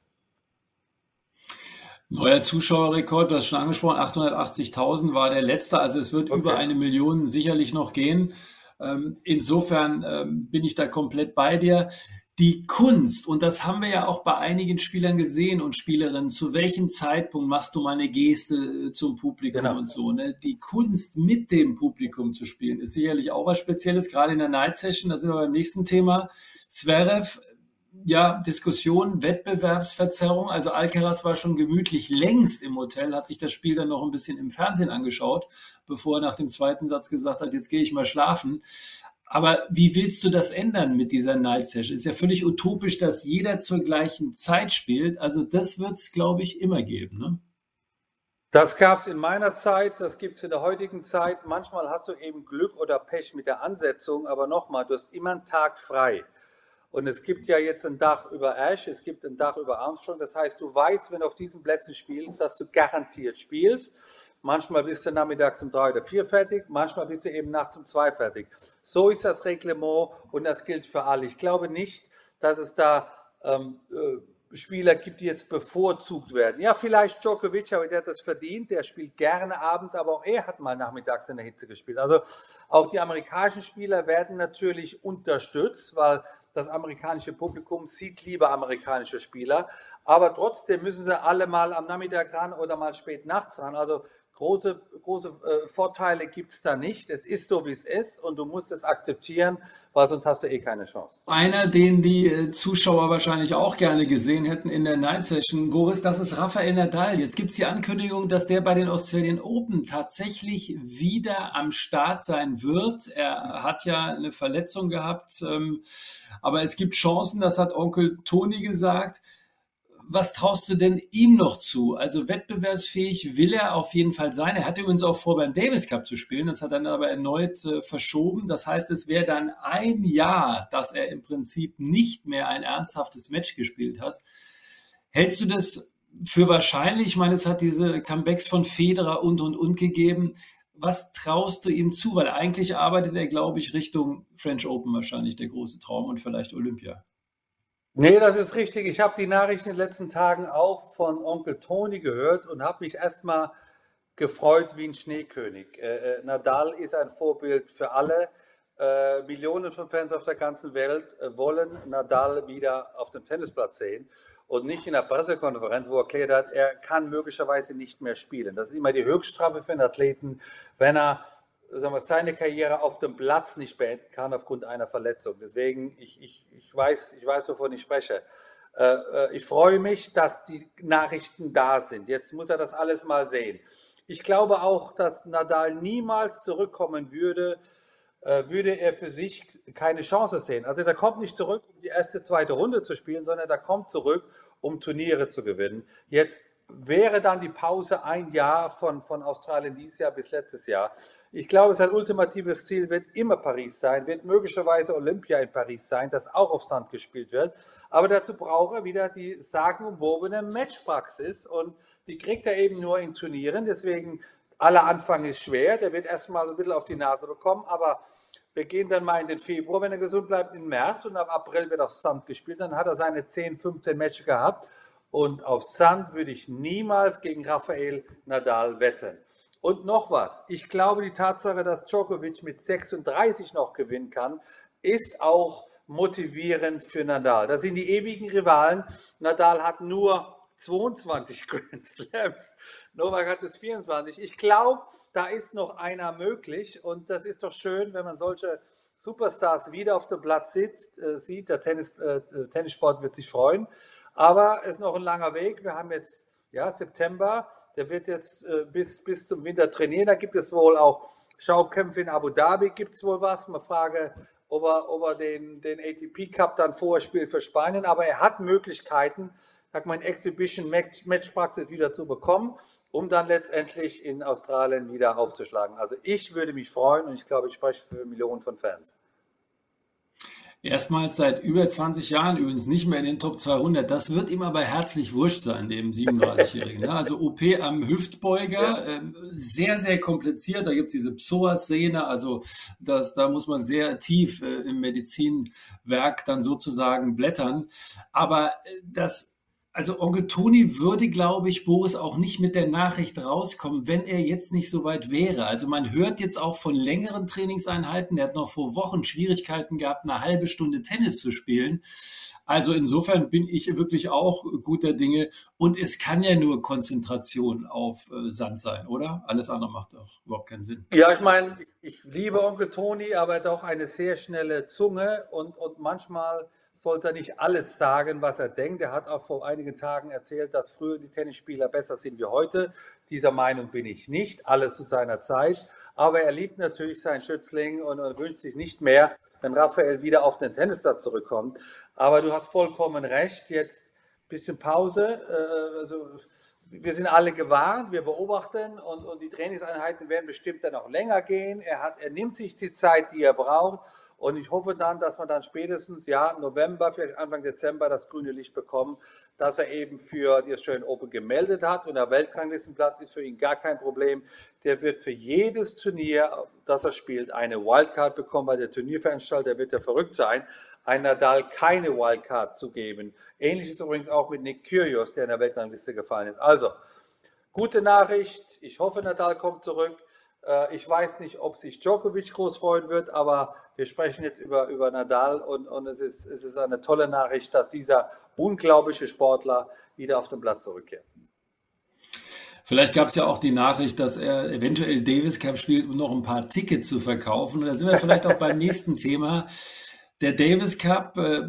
Speaker 2: Neuer Zuschauerrekord, du hast schon angesprochen, 880.000 war der letzte. Also es wird okay. über eine Million sicherlich noch gehen. Ähm, insofern ähm, bin ich da komplett bei dir die Kunst, und das haben wir ja auch bei einigen Spielern gesehen und Spielerinnen, zu welchem Zeitpunkt machst du mal eine Geste äh, zum Publikum genau. und so. Ne? Die Kunst mit dem Publikum zu spielen, ist sicherlich auch was Spezielles, gerade in der Night Session, da sind wir beim nächsten Thema. Zverev, ja, Diskussion, Wettbewerbsverzerrung. Also Alcaraz war schon gemütlich längst im Hotel, hat sich das Spiel dann noch ein bisschen im Fernsehen angeschaut, bevor er nach dem zweiten Satz gesagt hat, jetzt gehe ich mal schlafen. Aber wie willst du das ändern mit dieser Night Session? Ist ja völlig utopisch, dass jeder zur gleichen Zeit spielt. Also das wird es, glaube ich, immer geben. Ne?
Speaker 3: Das gab es in meiner Zeit, das gibt es in der heutigen Zeit. Manchmal hast du eben Glück oder Pech mit der Ansetzung, aber nochmal, du hast immer einen Tag frei. Und es gibt ja jetzt ein Dach über Ash, es gibt ein Dach über Armstrong. Das heißt, du weißt, wenn du auf diesen Plätzen spielst, dass du garantiert spielst. Manchmal bist du nachmittags um drei oder vier fertig, manchmal bist du eben nachts um zwei fertig. So ist das Reglement und das gilt für alle. Ich glaube nicht, dass es da ähm, äh, Spieler gibt, die jetzt bevorzugt werden. Ja, vielleicht Djokovic, aber der hat das verdient. Der spielt gerne abends, aber auch er hat mal nachmittags in der Hitze gespielt. Also auch die amerikanischen Spieler werden natürlich unterstützt, weil das amerikanische Publikum sieht lieber amerikanische Spieler. Aber trotzdem müssen sie alle mal am Nachmittag ran oder mal spät nachts ran. Also große, große äh, Vorteile gibt es da nicht. Es ist so, wie es ist und du musst es akzeptieren, weil sonst hast du eh keine Chance.
Speaker 2: Einer, den die äh, Zuschauer wahrscheinlich auch gerne gesehen hätten in der Night Session, Boris, das ist Rafael Nadal. Jetzt gibt es die Ankündigung, dass der bei den Australian Open tatsächlich wieder am Start sein wird. Er hat ja eine Verletzung gehabt, ähm, aber es gibt Chancen, das hat Onkel Toni gesagt was traust du denn ihm noch zu? Also wettbewerbsfähig will er auf jeden Fall sein. Er hatte übrigens auch vor, beim Davis Cup zu spielen. Das hat er dann aber erneut äh, verschoben. Das heißt, es wäre dann ein Jahr, dass er im Prinzip nicht mehr ein ernsthaftes Match gespielt hat. Hältst du das für wahrscheinlich? Ich meine, es hat diese Comebacks von Federer und und und gegeben. Was traust du ihm zu? Weil eigentlich arbeitet er, glaube ich, Richtung French Open wahrscheinlich der große Traum und vielleicht Olympia.
Speaker 3: Nee, das ist richtig. Ich habe die Nachrichten in den letzten Tagen auch von Onkel Toni gehört und habe mich erstmal gefreut wie ein Schneekönig. Äh, äh, Nadal ist ein Vorbild für alle. Äh, Millionen von Fans auf der ganzen Welt äh, wollen Nadal wieder auf dem Tennisplatz sehen und nicht in der Pressekonferenz, wo er erklärt hat, er kann möglicherweise nicht mehr spielen. Das ist immer die Höchststrafe für einen Athleten, wenn er sagen wir, seine Karriere auf dem Platz nicht beenden kann aufgrund einer Verletzung. Deswegen, ich, ich, ich, weiß, ich weiß, wovon ich spreche. Äh, äh, ich freue mich, dass die Nachrichten da sind. Jetzt muss er das alles mal sehen. Ich glaube auch, dass Nadal niemals zurückkommen würde, äh, würde er für sich keine Chance sehen. Also der kommt nicht zurück, um die erste, zweite Runde zu spielen, sondern der kommt zurück, um Turniere zu gewinnen. Jetzt wäre dann die Pause ein Jahr von, von Australien dieses Jahr bis letztes Jahr. Ich glaube, sein ultimatives Ziel wird immer Paris sein, wird möglicherweise Olympia in Paris sein, das auch auf Sand gespielt wird. Aber dazu braucht er wieder die sagenumwobene Matchpraxis und die kriegt er eben nur in Turnieren. Deswegen, aller Anfang ist schwer. Der wird erstmal so ein bisschen auf die Nase bekommen, aber wir gehen dann mal in den Februar, wenn er gesund bleibt, in März und ab April wird auf Sand gespielt. Dann hat er seine 10, 15 Matches gehabt und auf Sand würde ich niemals gegen Rafael Nadal wetten. Und noch was, ich glaube, die Tatsache, dass Djokovic mit 36 noch gewinnen kann, ist auch motivierend für Nadal. Das sind die ewigen Rivalen. Nadal hat nur 22 (laughs) Grand Slams. Novak hat jetzt 24. Ich glaube, da ist noch einer möglich und das ist doch schön, wenn man solche Superstars wieder auf dem Platz sitzt, äh, sieht. Der Tennis, äh, Tennissport wird sich freuen. Aber es ist noch ein langer Weg. Wir haben jetzt ja, September. Der wird jetzt äh, bis, bis zum Winter trainieren. Da gibt es wohl auch Schaukämpfe in Abu Dhabi. Gibt es wohl was? Man frage, ob er, ob er den, den ATP Cup dann vorher spielt für Spanien. Aber er hat Möglichkeiten, sag mal, Exhibition Matchpraxis wieder zu bekommen, um dann letztendlich in Australien wieder aufzuschlagen. Also ich würde mich freuen und ich glaube, ich spreche für Millionen von Fans.
Speaker 2: Erstmals seit über 20 Jahren übrigens nicht mehr in den Top 200. Das wird ihm aber herzlich wurscht sein, dem 37-Jährigen. Ne? Also OP am Hüftbeuger. Ähm, sehr, sehr kompliziert. Da gibt es diese Psoas-Szene. Also das, da muss man sehr tief äh, im Medizinwerk dann sozusagen blättern. Aber äh, das also Onkel Toni würde, glaube ich, Boris auch nicht mit der Nachricht rauskommen, wenn er jetzt nicht so weit wäre. Also man hört jetzt auch von längeren Trainingseinheiten. Er hat noch vor Wochen Schwierigkeiten gehabt, eine halbe Stunde Tennis zu spielen. Also insofern bin ich wirklich auch guter Dinge. Und es kann ja nur Konzentration auf äh, Sand sein, oder? Alles andere macht doch überhaupt keinen Sinn.
Speaker 3: Ja, ich meine, ich, liebe Onkel Toni, aber doch eine sehr schnelle Zunge und, und manchmal sollte er nicht alles sagen, was er denkt. Er hat auch vor einigen Tagen erzählt, dass früher die Tennisspieler besser sind wie heute. Dieser Meinung bin ich nicht, alles zu seiner Zeit. Aber er liebt natürlich seinen Schützling und, und wünscht sich nicht mehr, wenn Raphael wieder auf den Tennisplatz zurückkommt. Aber du hast vollkommen recht. Jetzt ein bisschen Pause. Äh, also, wir sind alle gewarnt, wir beobachten und, und die Trainingseinheiten werden bestimmt dann auch länger gehen. Er, hat, er nimmt sich die Zeit, die er braucht und ich hoffe dann, dass wir dann spätestens ja November, vielleicht Anfang Dezember das grüne Licht bekommen, dass er eben für die Australian Open gemeldet hat. Und der Weltranglistenplatz ist für ihn gar kein Problem. Der wird für jedes Turnier, das er spielt, eine Wildcard bekommen, weil der Turnierveranstalter wird ja verrückt sein, ein Nadal keine Wildcard zu geben. Ähnlich ist übrigens auch mit Nick Kyrgios, der in der Weltrangliste gefallen ist. Also, gute Nachricht. Ich hoffe, Nadal kommt zurück. Äh, ich weiß nicht, ob sich Djokovic groß freuen wird, aber wir sprechen jetzt über, über Nadal und, und es, ist, es ist eine tolle Nachricht, dass dieser unglaubliche Sportler wieder auf den Platz zurückkehrt.
Speaker 2: Vielleicht gab es ja auch die Nachricht, dass er eventuell Davis Cup spielt, um noch ein paar Tickets zu verkaufen. Und da sind wir vielleicht auch beim (laughs) nächsten Thema. Der Davis Cup, äh,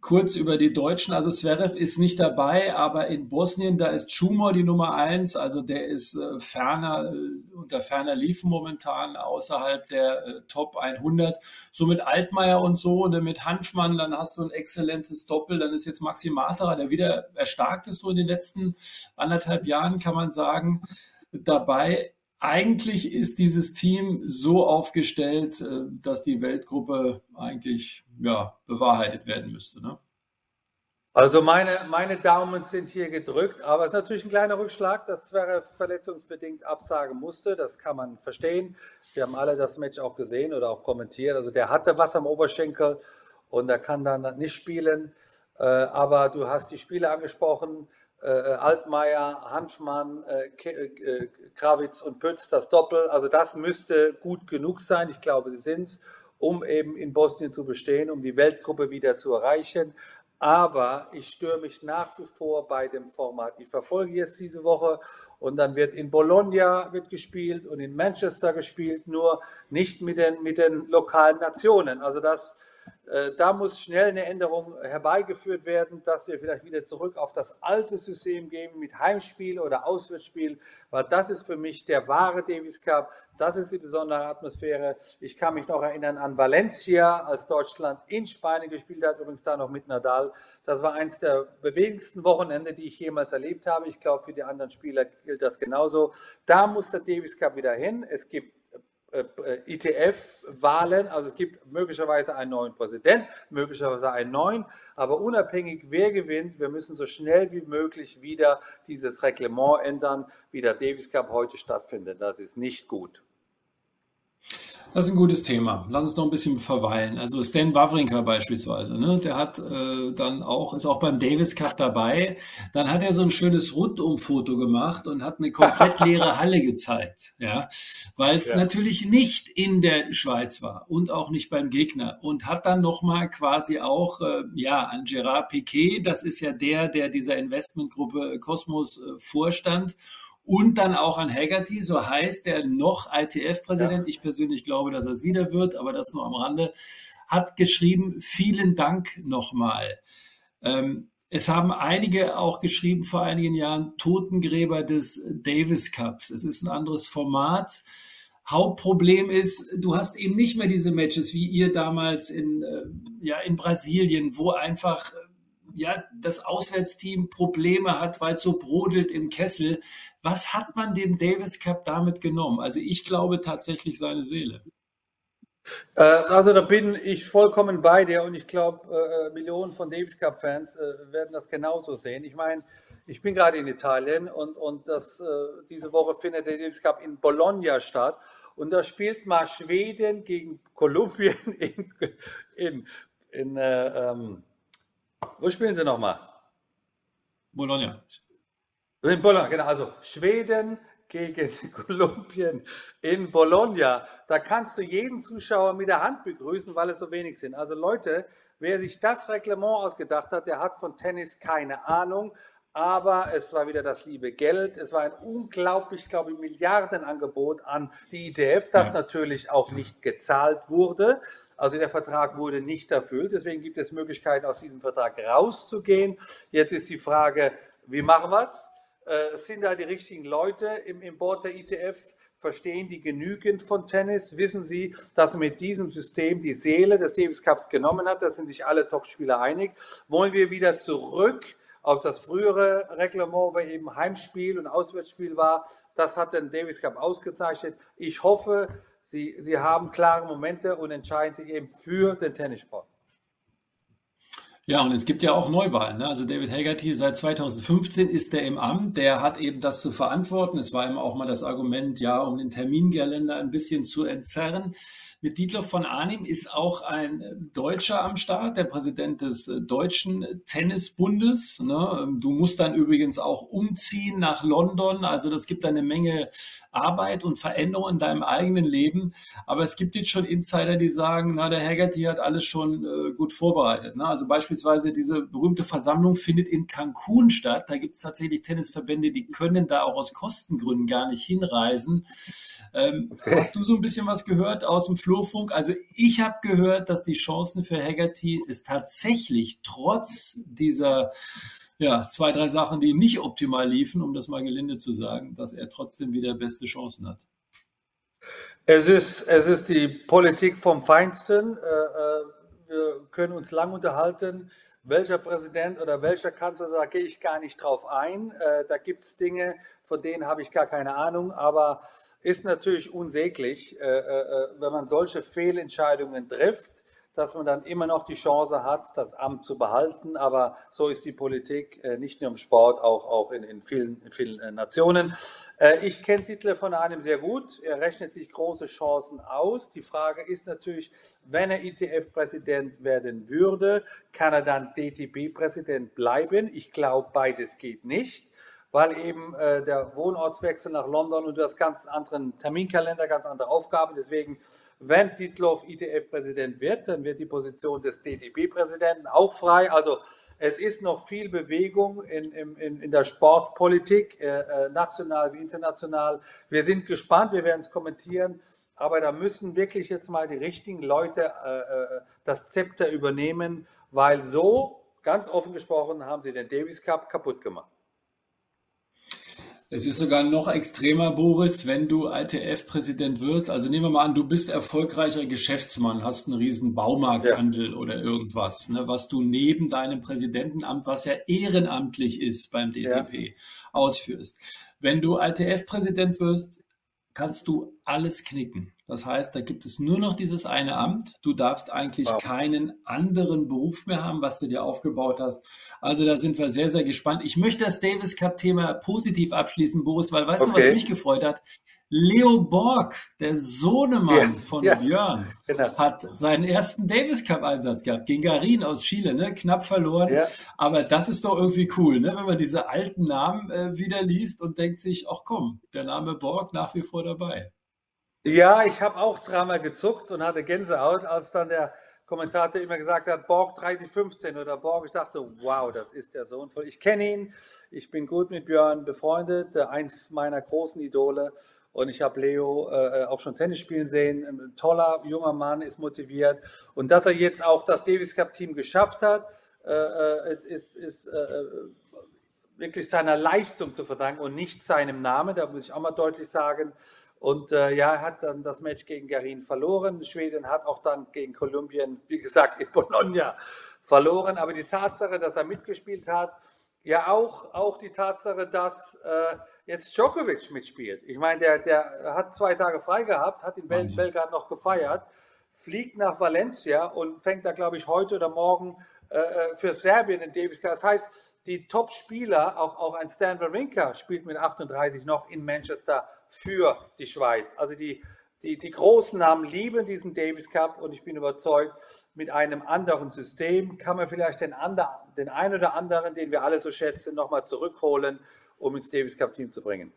Speaker 2: kurz über die Deutschen, also Zverev ist nicht dabei, aber in Bosnien, da ist Schumor die Nummer eins, also der ist äh, ferner, äh, unter ferner Liefen momentan außerhalb der äh, Top 100. So mit Altmaier und so und mit Hanfmann, dann hast du ein exzellentes Doppel, dann ist jetzt Maxi Matera, der wieder erstarkt ist so in den letzten anderthalb Jahren, kann man sagen, dabei eigentlich ist dieses Team so aufgestellt, äh, dass die Weltgruppe eigentlich ja, bewahrheitet werden müsste. Ne?
Speaker 3: Also meine, meine Daumen sind hier gedrückt, aber es ist natürlich ein kleiner Rückschlag, dass Zverev verletzungsbedingt absagen musste. Das kann man verstehen. Wir haben alle das Match auch gesehen oder auch kommentiert. Also der hatte was am Oberschenkel und er kann dann nicht spielen. Äh, aber du hast die Spiele angesprochen äh, Altmaier, Hanfmann, äh, äh, Krawitz und Pütz das Doppel. Also das müsste gut genug sein. Ich glaube, sie sind es, um eben in Bosnien zu bestehen, um die Weltgruppe wieder zu erreichen. Aber ich störe mich nach wie vor bei dem Format. Ich verfolge jetzt diese Woche und dann wird in Bologna wird gespielt und in Manchester gespielt, nur nicht mit den, mit den lokalen Nationen. Also das äh, da muss schnell eine Änderung herbeigeführt werden, dass wir vielleicht wieder zurück auf das alte System gehen mit Heimspiel oder Auswärtsspiel, weil das ist für mich der wahre Davis Cup. Das ist die besondere Atmosphäre. Ich kann mich noch erinnern an Valencia, als Deutschland in Spanien gespielt hat, übrigens da noch mit Nadal. Das war eines der bewegendsten Wochenende, die ich jemals erlebt habe. Ich glaube, für die anderen Spieler gilt das genauso. Da muss der Davis Cup wieder hin. Es gibt ITF-Wahlen, also es gibt möglicherweise einen neuen Präsident, möglicherweise einen neuen, aber unabhängig wer gewinnt, wir müssen so schnell wie möglich wieder dieses Reglement ändern, wie der Davis Cup heute stattfindet. Das ist nicht gut.
Speaker 2: Das ist ein gutes Thema. Lass uns noch ein bisschen verweilen. Also Stan Wawrinka beispielsweise, ne? der hat äh, dann auch, ist auch beim Davis Cup dabei. Dann hat er so ein schönes Rundumfoto gemacht und hat eine komplett (laughs) leere Halle gezeigt, ja, weil es ja. natürlich nicht in der Schweiz war und auch nicht beim Gegner und hat dann nochmal quasi auch, äh, ja, an Gerard Piquet, das ist ja der, der dieser Investmentgruppe Cosmos äh, vorstand und dann auch an Haggerty, so heißt der noch ITF-Präsident. Ja. Ich persönlich glaube, dass er es wieder wird, aber das nur am Rande, hat geschrieben, vielen Dank nochmal. Ähm, es haben einige auch geschrieben vor einigen Jahren, Totengräber des Davis Cups. Es ist ein anderes Format. Hauptproblem ist, du hast eben nicht mehr diese Matches wie ihr damals in, äh, ja, in Brasilien, wo einfach ja, das Auswärtsteam Probleme hat, weil es so brodelt im Kessel. Was hat man dem Davis Cup damit genommen? Also ich glaube tatsächlich seine Seele.
Speaker 3: Äh, also da bin ich vollkommen bei dir und ich glaube, äh, Millionen von Davis Cup-Fans äh, werden das genauso sehen. Ich meine, ich bin gerade in Italien und, und das, äh, diese Woche findet der Davis Cup in Bologna statt und da spielt mal Schweden gegen Kolumbien in, (laughs) in, in äh, ähm, wo spielen sie nochmal?
Speaker 2: Bologna.
Speaker 3: In Bologna, genau. Also Schweden gegen (laughs) Kolumbien in Bologna. Da kannst du jeden Zuschauer mit der Hand begrüßen, weil es so wenig sind. Also Leute, wer sich das Reglement ausgedacht hat, der hat von Tennis keine Ahnung. Aber es war wieder das liebe Geld. Es war ein unglaublich, glaube ich, Milliardenangebot an die ITF, das ja. natürlich auch nicht gezahlt wurde. Also der Vertrag wurde nicht erfüllt. Deswegen gibt es Möglichkeiten, aus diesem Vertrag rauszugehen. Jetzt ist die Frage, wie machen wir es? Äh, sind da die richtigen Leute im, im Board der ITF? Verstehen die genügend von Tennis? Wissen sie, dass mit diesem System die Seele des Davis Cups genommen hat? Da sind sich alle Topspieler einig. Wollen wir wieder zurück auf das frühere Reglement, wo eben Heimspiel und Auswärtsspiel war? Das hat den Davis Cup ausgezeichnet. Ich hoffe, Sie, sie haben klare Momente und entscheiden sich eben für den Tennissport.
Speaker 2: Ja, und es gibt ja auch Neuwahlen. Ne? Also David Haggerty seit 2015 ist er im Amt. Der hat eben das zu verantworten. Es war ihm auch mal das Argument, ja, um den Terminkalender ein bisschen zu entzerren. Mit Dietloff von Arnim ist auch ein Deutscher am Start, der Präsident des äh, Deutschen Tennisbundes. Ne? Ähm, du musst dann übrigens auch umziehen nach London. Also das gibt eine Menge Arbeit und Veränderung in deinem eigenen Leben. Aber es gibt jetzt schon Insider, die sagen, na, der Haggerty hat alles schon äh, gut vorbereitet. Ne? Also beispielsweise diese berühmte Versammlung findet in Cancun statt. Da gibt es tatsächlich Tennisverbände, die können da auch aus Kostengründen gar nicht hinreisen. Ähm, hast du so ein bisschen was gehört aus dem Flurfunk? Also ich habe gehört, dass die Chancen für Haggerty es tatsächlich trotz dieser ja, zwei, drei Sachen, die nicht optimal liefen, um das mal gelinde zu sagen, dass er trotzdem wieder beste Chancen hat.
Speaker 3: Es ist, es ist die Politik vom Feinsten. Äh, äh, wir können uns lang unterhalten, welcher Präsident oder welcher Kanzler, da gehe ich gar nicht drauf ein. Äh, da gibt es Dinge, von denen habe ich gar keine Ahnung, aber ist natürlich unsäglich, äh, äh, wenn man solche Fehlentscheidungen trifft, dass man dann immer noch die Chance hat, das Amt zu behalten. Aber so ist die Politik äh, nicht nur im Sport, auch, in vielen, in vielen Nationen. Ich kenne Titel von einem sehr gut. Er rechnet sich große Chancen aus. Die Frage ist natürlich, wenn er ITF-Präsident werden würde, kann er dann DTB-Präsident bleiben? Ich glaube, beides geht nicht weil eben äh, der Wohnortswechsel nach London und das ganz anderen Terminkalender, ganz andere Aufgaben. Deswegen, wenn Dietloff ITF-Präsident wird, dann wird die Position des DTB-Präsidenten auch frei. Also es ist noch viel Bewegung in, in, in der Sportpolitik, äh, äh, national wie international. Wir sind gespannt, wir werden es kommentieren. Aber da müssen wirklich jetzt mal die richtigen Leute äh, äh das Zepter übernehmen, weil so, ganz offen gesprochen, haben sie den Davis Cup kaputt gemacht.
Speaker 2: Es ist sogar noch extremer, Boris, wenn du ITF-Präsident wirst. Also nehmen wir mal an, du bist erfolgreicher Geschäftsmann, hast einen riesen Baumarkthandel ja. oder irgendwas, ne, was du neben deinem Präsidentenamt, was ja ehrenamtlich ist beim DTP, ja. ausführst. Wenn du ITF-Präsident wirst, kannst du alles knicken. Das heißt, da gibt es nur noch dieses eine Amt. Du darfst eigentlich wow. keinen anderen Beruf mehr haben, was du dir aufgebaut hast. Also da sind wir sehr, sehr gespannt. Ich möchte das Davis Cup-Thema positiv abschließen, Boris, weil weißt okay. du, was mich gefreut hat? Leo Borg, der Sohnemann ja, von ja, Björn, genau. hat seinen ersten Davis Cup-Einsatz gehabt gegen Garin aus Chile, ne? knapp verloren. Ja. Aber das ist doch irgendwie cool, ne? wenn man diese alten Namen äh, wieder liest und denkt sich, ach komm, der Name Borg nach wie vor dabei.
Speaker 3: Ja, ich habe auch dreimal gezuckt und hatte Gänsehaut, als dann der Kommentator immer gesagt hat, Borg 3015 oder Borg. Ich dachte, wow, das ist der Sohn von. Ich kenne ihn, ich bin gut mit Björn befreundet, äh, eins meiner großen Idole. Und ich habe Leo äh, auch schon Tennis spielen sehen. Ein toller junger Mann, ist motiviert. Und dass er jetzt auch das Davis Cup Team geschafft hat, äh, äh ist, ist, ist äh, wirklich seiner Leistung zu verdanken und nicht seinem Namen. Da muss ich auch mal deutlich sagen. Und äh, ja, er hat dann das Match gegen Garin verloren. Schweden hat auch dann gegen Kolumbien, wie gesagt, in Bologna verloren. Aber die Tatsache, dass er mitgespielt hat, ja auch, auch die Tatsache, dass äh, jetzt Djokovic mitspielt. Ich meine, der, der hat zwei Tage frei gehabt, hat in Belgrad noch gefeiert, fliegt nach Valencia und fängt da, glaube ich, heute oder morgen äh, äh für Serbien in Davis Cup. Das heißt, die Top-Spieler, auch, auch ein Stan Wawrinka spielt mit 38 noch in Manchester für die Schweiz. Also die, die, die großen Namen lieben diesen Davis Cup und ich bin überzeugt, mit einem anderen System kann man vielleicht den, ander, den einen oder anderen, den wir alle so schätzen, nochmal zurückholen, um ins Davis Cup Team zu bringen.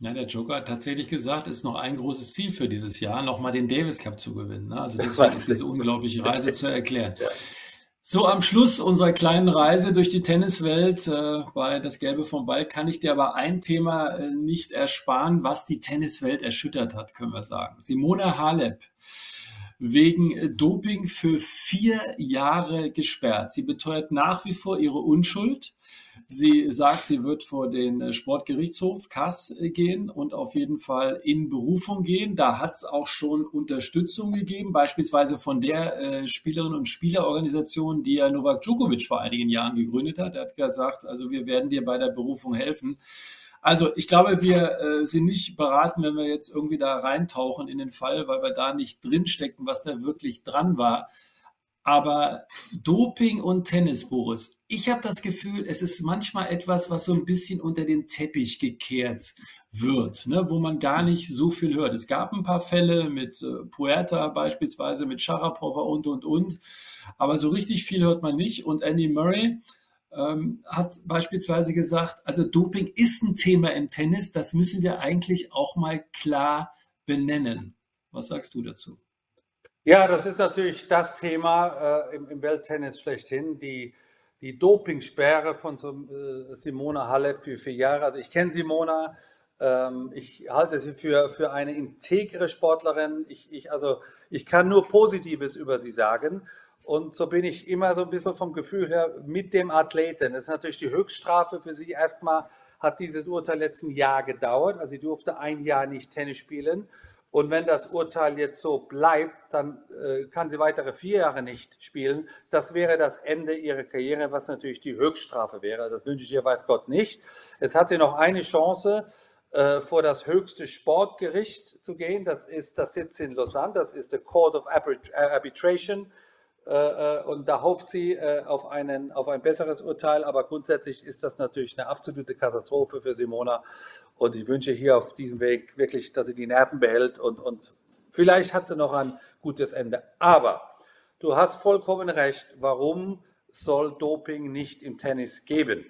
Speaker 2: Ja, der Joker hat tatsächlich gesagt, ist noch ein großes Ziel für dieses Jahr, nochmal den Davis Cup zu gewinnen. Ne? Also deswegen (laughs) ist diese unglaubliche Reise zu erklären. Ja. So am Schluss unserer kleinen Reise durch die Tenniswelt äh, bei Das Gelbe vom Ball kann ich dir aber ein Thema äh, nicht ersparen, was die Tenniswelt erschüttert hat, können wir sagen. Simona Halep wegen äh, Doping für vier Jahre gesperrt. Sie beteuert nach wie vor ihre Unschuld. Sie sagt, sie wird vor den äh, Sportgerichtshof Kass äh, gehen und auf jeden Fall in Berufung gehen. Da hat es auch schon Unterstützung gegeben, beispielsweise von der äh, Spielerinnen und Spielerorganisation, die ja Novak Djokovic vor einigen Jahren gegründet hat. Er hat gesagt, also wir werden dir bei der Berufung helfen. Also ich glaube, wir äh, sind nicht beraten, wenn wir jetzt irgendwie da reintauchen in den Fall, weil wir da nicht drinstecken, was da wirklich dran war. Aber Doping und Tennis, Boris, ich habe das Gefühl, es ist manchmal etwas, was so ein bisschen unter den Teppich gekehrt wird, ne, wo man gar nicht so viel hört. Es gab ein paar Fälle mit äh, Puerta beispielsweise, mit Sharapova und, und, und. Aber so richtig viel hört man nicht. Und Andy Murray ähm, hat beispielsweise gesagt, also Doping ist ein Thema im Tennis, das müssen wir eigentlich auch mal klar benennen. Was sagst du dazu?
Speaker 3: Ja, das ist natürlich das Thema äh, im, im, Welttennis schlechthin, die, die Dopingsperre von äh, Simona Halep für vier Jahre. Also ich kenne Simona, ähm, ich halte sie für, für eine integre Sportlerin. Ich, ich, also ich kann nur Positives über sie sagen. Und so bin ich immer so ein bisschen vom Gefühl her mit dem Athleten. Das ist natürlich die Höchststrafe für sie. Erstmal hat dieses Urteil letzten Jahr gedauert. Also sie durfte ein Jahr nicht Tennis spielen. Und wenn das Urteil jetzt so bleibt, dann äh, kann sie weitere vier Jahre nicht spielen. Das wäre das Ende ihrer Karriere, was natürlich die Höchststrafe wäre. Das wünsche ich ihr, weiß Gott, nicht. Jetzt hat sie noch eine Chance, äh, vor das höchste Sportgericht zu gehen. Das ist das Sitz in Lausanne, das ist der Court of Arbitration. Äh, äh, und da hofft sie äh, auf, einen, auf ein besseres Urteil. Aber grundsätzlich ist das natürlich eine absolute Katastrophe für Simona. Und ich wünsche hier auf diesem Weg wirklich, dass sie die Nerven behält und, und vielleicht hat sie noch ein gutes Ende. Aber du hast vollkommen recht. Warum soll Doping nicht im Tennis geben?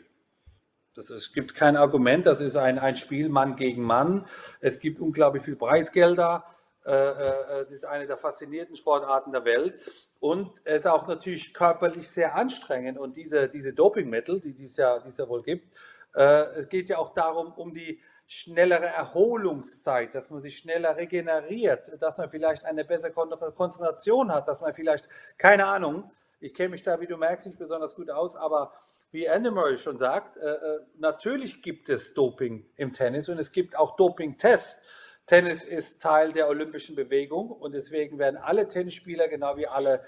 Speaker 3: Das, es gibt kein Argument. Das ist ein, ein Spiel Mann gegen Mann. Es gibt unglaublich viel Preisgelder. Es ist eine der faszinierenden Sportarten der Welt. Und es ist auch natürlich körperlich sehr anstrengend. Und diese, diese Dopingmittel, die es ja, ja wohl gibt, es geht ja auch darum, um die schnellere Erholungszeit, dass man sich schneller regeneriert, dass man vielleicht eine bessere Konzentration hat, dass man vielleicht, keine Ahnung, ich kenne mich da, wie du merkst, nicht besonders gut aus, aber wie Murray schon sagt, äh, äh, natürlich gibt es Doping im Tennis und es gibt auch Doping-Tests. Tennis ist Teil der olympischen Bewegung und deswegen werden alle Tennisspieler, genau wie alle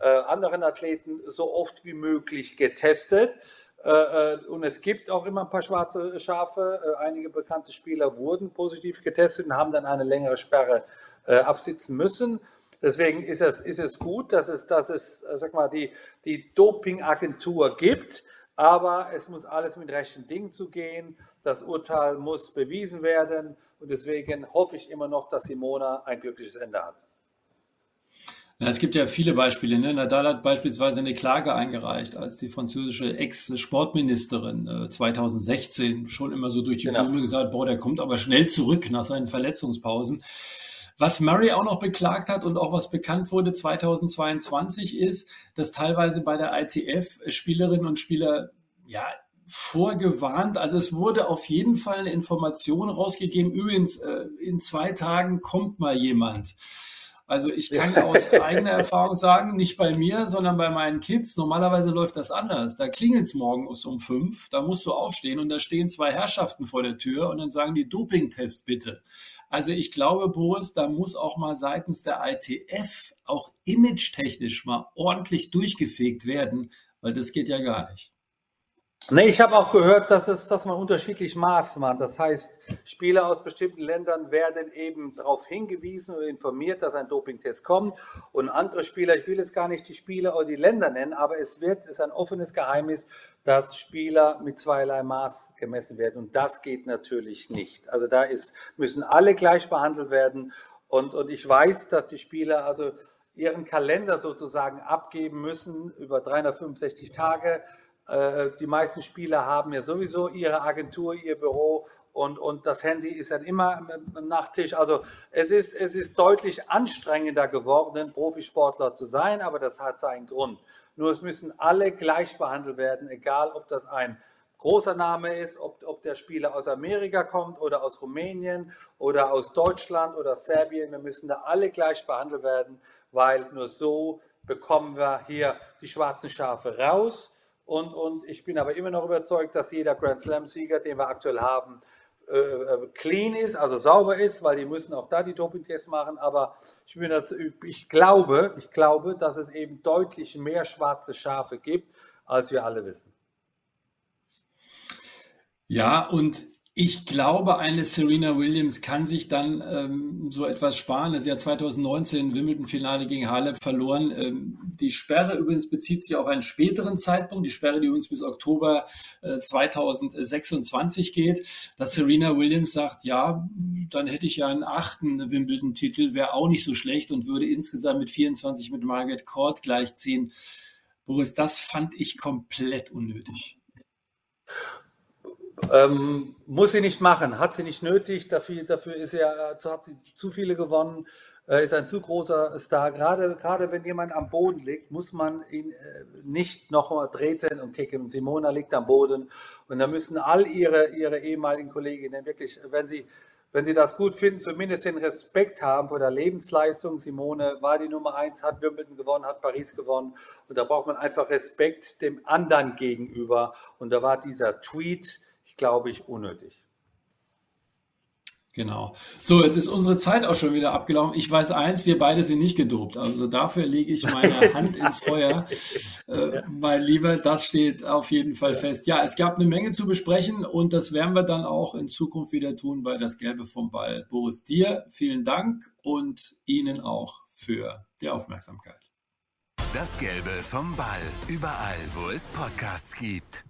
Speaker 3: äh, anderen Athleten, so oft wie möglich getestet. Äh, und es gibt auch immer ein paar schwarze Schafe. Einige bekannte Spieler wurden positiv getestet und haben dann eine längere Sperre absitzen müssen. Deswegen ist es, ist es gut, dass es, dass es sag mal, die, die Dopingagentur gibt, aber es muss alles mit rechten Dingen zugehen. Das Urteil muss bewiesen werden und deswegen hoffe ich immer noch, dass Simona ein glückliches Ende hat.
Speaker 2: Ja, es gibt ja viele Beispiele. Ne? Nadal hat beispielsweise eine Klage eingereicht, als die französische Ex-Sportministerin äh, 2016 schon immer so durch die genau. Blume gesagt, boah, der kommt aber schnell zurück nach seinen Verletzungspausen. Was Murray auch noch beklagt hat und auch was bekannt wurde 2022 ist, dass teilweise bei der ITF Spielerinnen und Spieler ja vorgewarnt. Also es wurde auf jeden Fall eine Information rausgegeben. Übrigens, äh, in zwei Tagen kommt mal jemand. Also ich kann ja. aus eigener (laughs) Erfahrung sagen, nicht bei mir, sondern bei meinen Kids. Normalerweise läuft das anders. Da klingelt es morgens um fünf, da musst du aufstehen und da stehen zwei Herrschaften vor der Tür und dann sagen die Dopingtest bitte. Also ich glaube, Boris, da muss auch mal seitens der ITF auch image-technisch mal ordentlich durchgefegt werden, weil das geht ja gar nicht.
Speaker 3: Nee, ich habe auch gehört, dass, es, dass man unterschiedlich Maß macht. Das heißt, Spieler aus bestimmten Ländern werden eben darauf hingewiesen oder informiert, dass ein Dopingtest kommt. Und andere Spieler, ich will jetzt gar nicht die Spieler oder die Länder nennen, aber es wird, ist ein offenes Geheimnis, dass Spieler mit zweierlei Maß gemessen werden. Und das geht natürlich nicht. Also da ist, müssen alle gleich behandelt werden. Und, und ich weiß, dass die Spieler also ihren Kalender sozusagen abgeben müssen über 365 Tage die meisten Spieler haben ja sowieso ihre Agentur, ihr Büro und, und das Handy ist dann immer am Nachttisch. Also es ist, es ist deutlich anstrengender geworden, Profisportler zu sein, aber das hat seinen Grund. Nur es müssen alle gleich behandelt werden, egal ob das ein großer Name ist, ob, ob der Spieler aus Amerika kommt oder aus Rumänien oder aus Deutschland oder Serbien. Wir müssen da alle gleich behandelt werden, weil nur so bekommen wir hier die schwarzen Schafe raus und, und ich bin aber immer noch überzeugt, dass jeder Grand Slam-Sieger, den wir aktuell haben, äh, äh, clean ist, also sauber ist, weil die müssen auch da die Doping-Tests machen. Aber ich, bin dazu, ich, glaube, ich glaube, dass es eben deutlich mehr schwarze Schafe gibt, als wir alle wissen.
Speaker 2: Ja, und ich glaube, eine Serena Williams kann sich dann ähm, so etwas sparen. Das Jahr 2019 Wimbledon-Finale gegen Halep verloren. Ähm, die Sperre übrigens bezieht sich auf einen späteren Zeitpunkt. Die Sperre, die übrigens bis Oktober äh, 2026 geht. Dass Serena Williams sagt, ja, dann hätte ich ja einen achten Wimbledon-Titel, wäre auch nicht so schlecht und würde insgesamt mit 24 mit Margaret Court gleichziehen. Boris, das fand ich komplett unnötig.
Speaker 3: Ähm, muss sie nicht machen, hat sie nicht nötig. Dafür, dafür ist ja, hat sie zu viele gewonnen, äh, ist ein zu großer Star. Gerade, gerade wenn jemand am Boden liegt, muss man ihn äh, nicht nochmal treten und kicken. Simona liegt am Boden und da müssen all ihre, ihre ehemaligen Kolleginnen wirklich, wenn sie, wenn sie das gut finden, zumindest den Respekt haben vor der Lebensleistung. Simone war die Nummer eins, hat Wimbledon gewonnen, hat Paris gewonnen. Und da braucht man einfach Respekt dem anderen gegenüber. Und da war dieser Tweet, glaube ich, unnötig.
Speaker 2: Genau. So, jetzt ist unsere Zeit auch schon wieder abgelaufen. Ich weiß eins, wir beide sind nicht gedopt. Also dafür lege ich meine (laughs) Hand ins Feuer. Äh, mein Lieber, das steht auf jeden Fall fest. Ja, es gab eine Menge zu besprechen und das werden wir dann auch in Zukunft wieder tun bei das Gelbe vom Ball. Boris, dir vielen Dank und Ihnen auch für die Aufmerksamkeit.
Speaker 1: Das Gelbe vom Ball. Überall, wo es Podcasts gibt.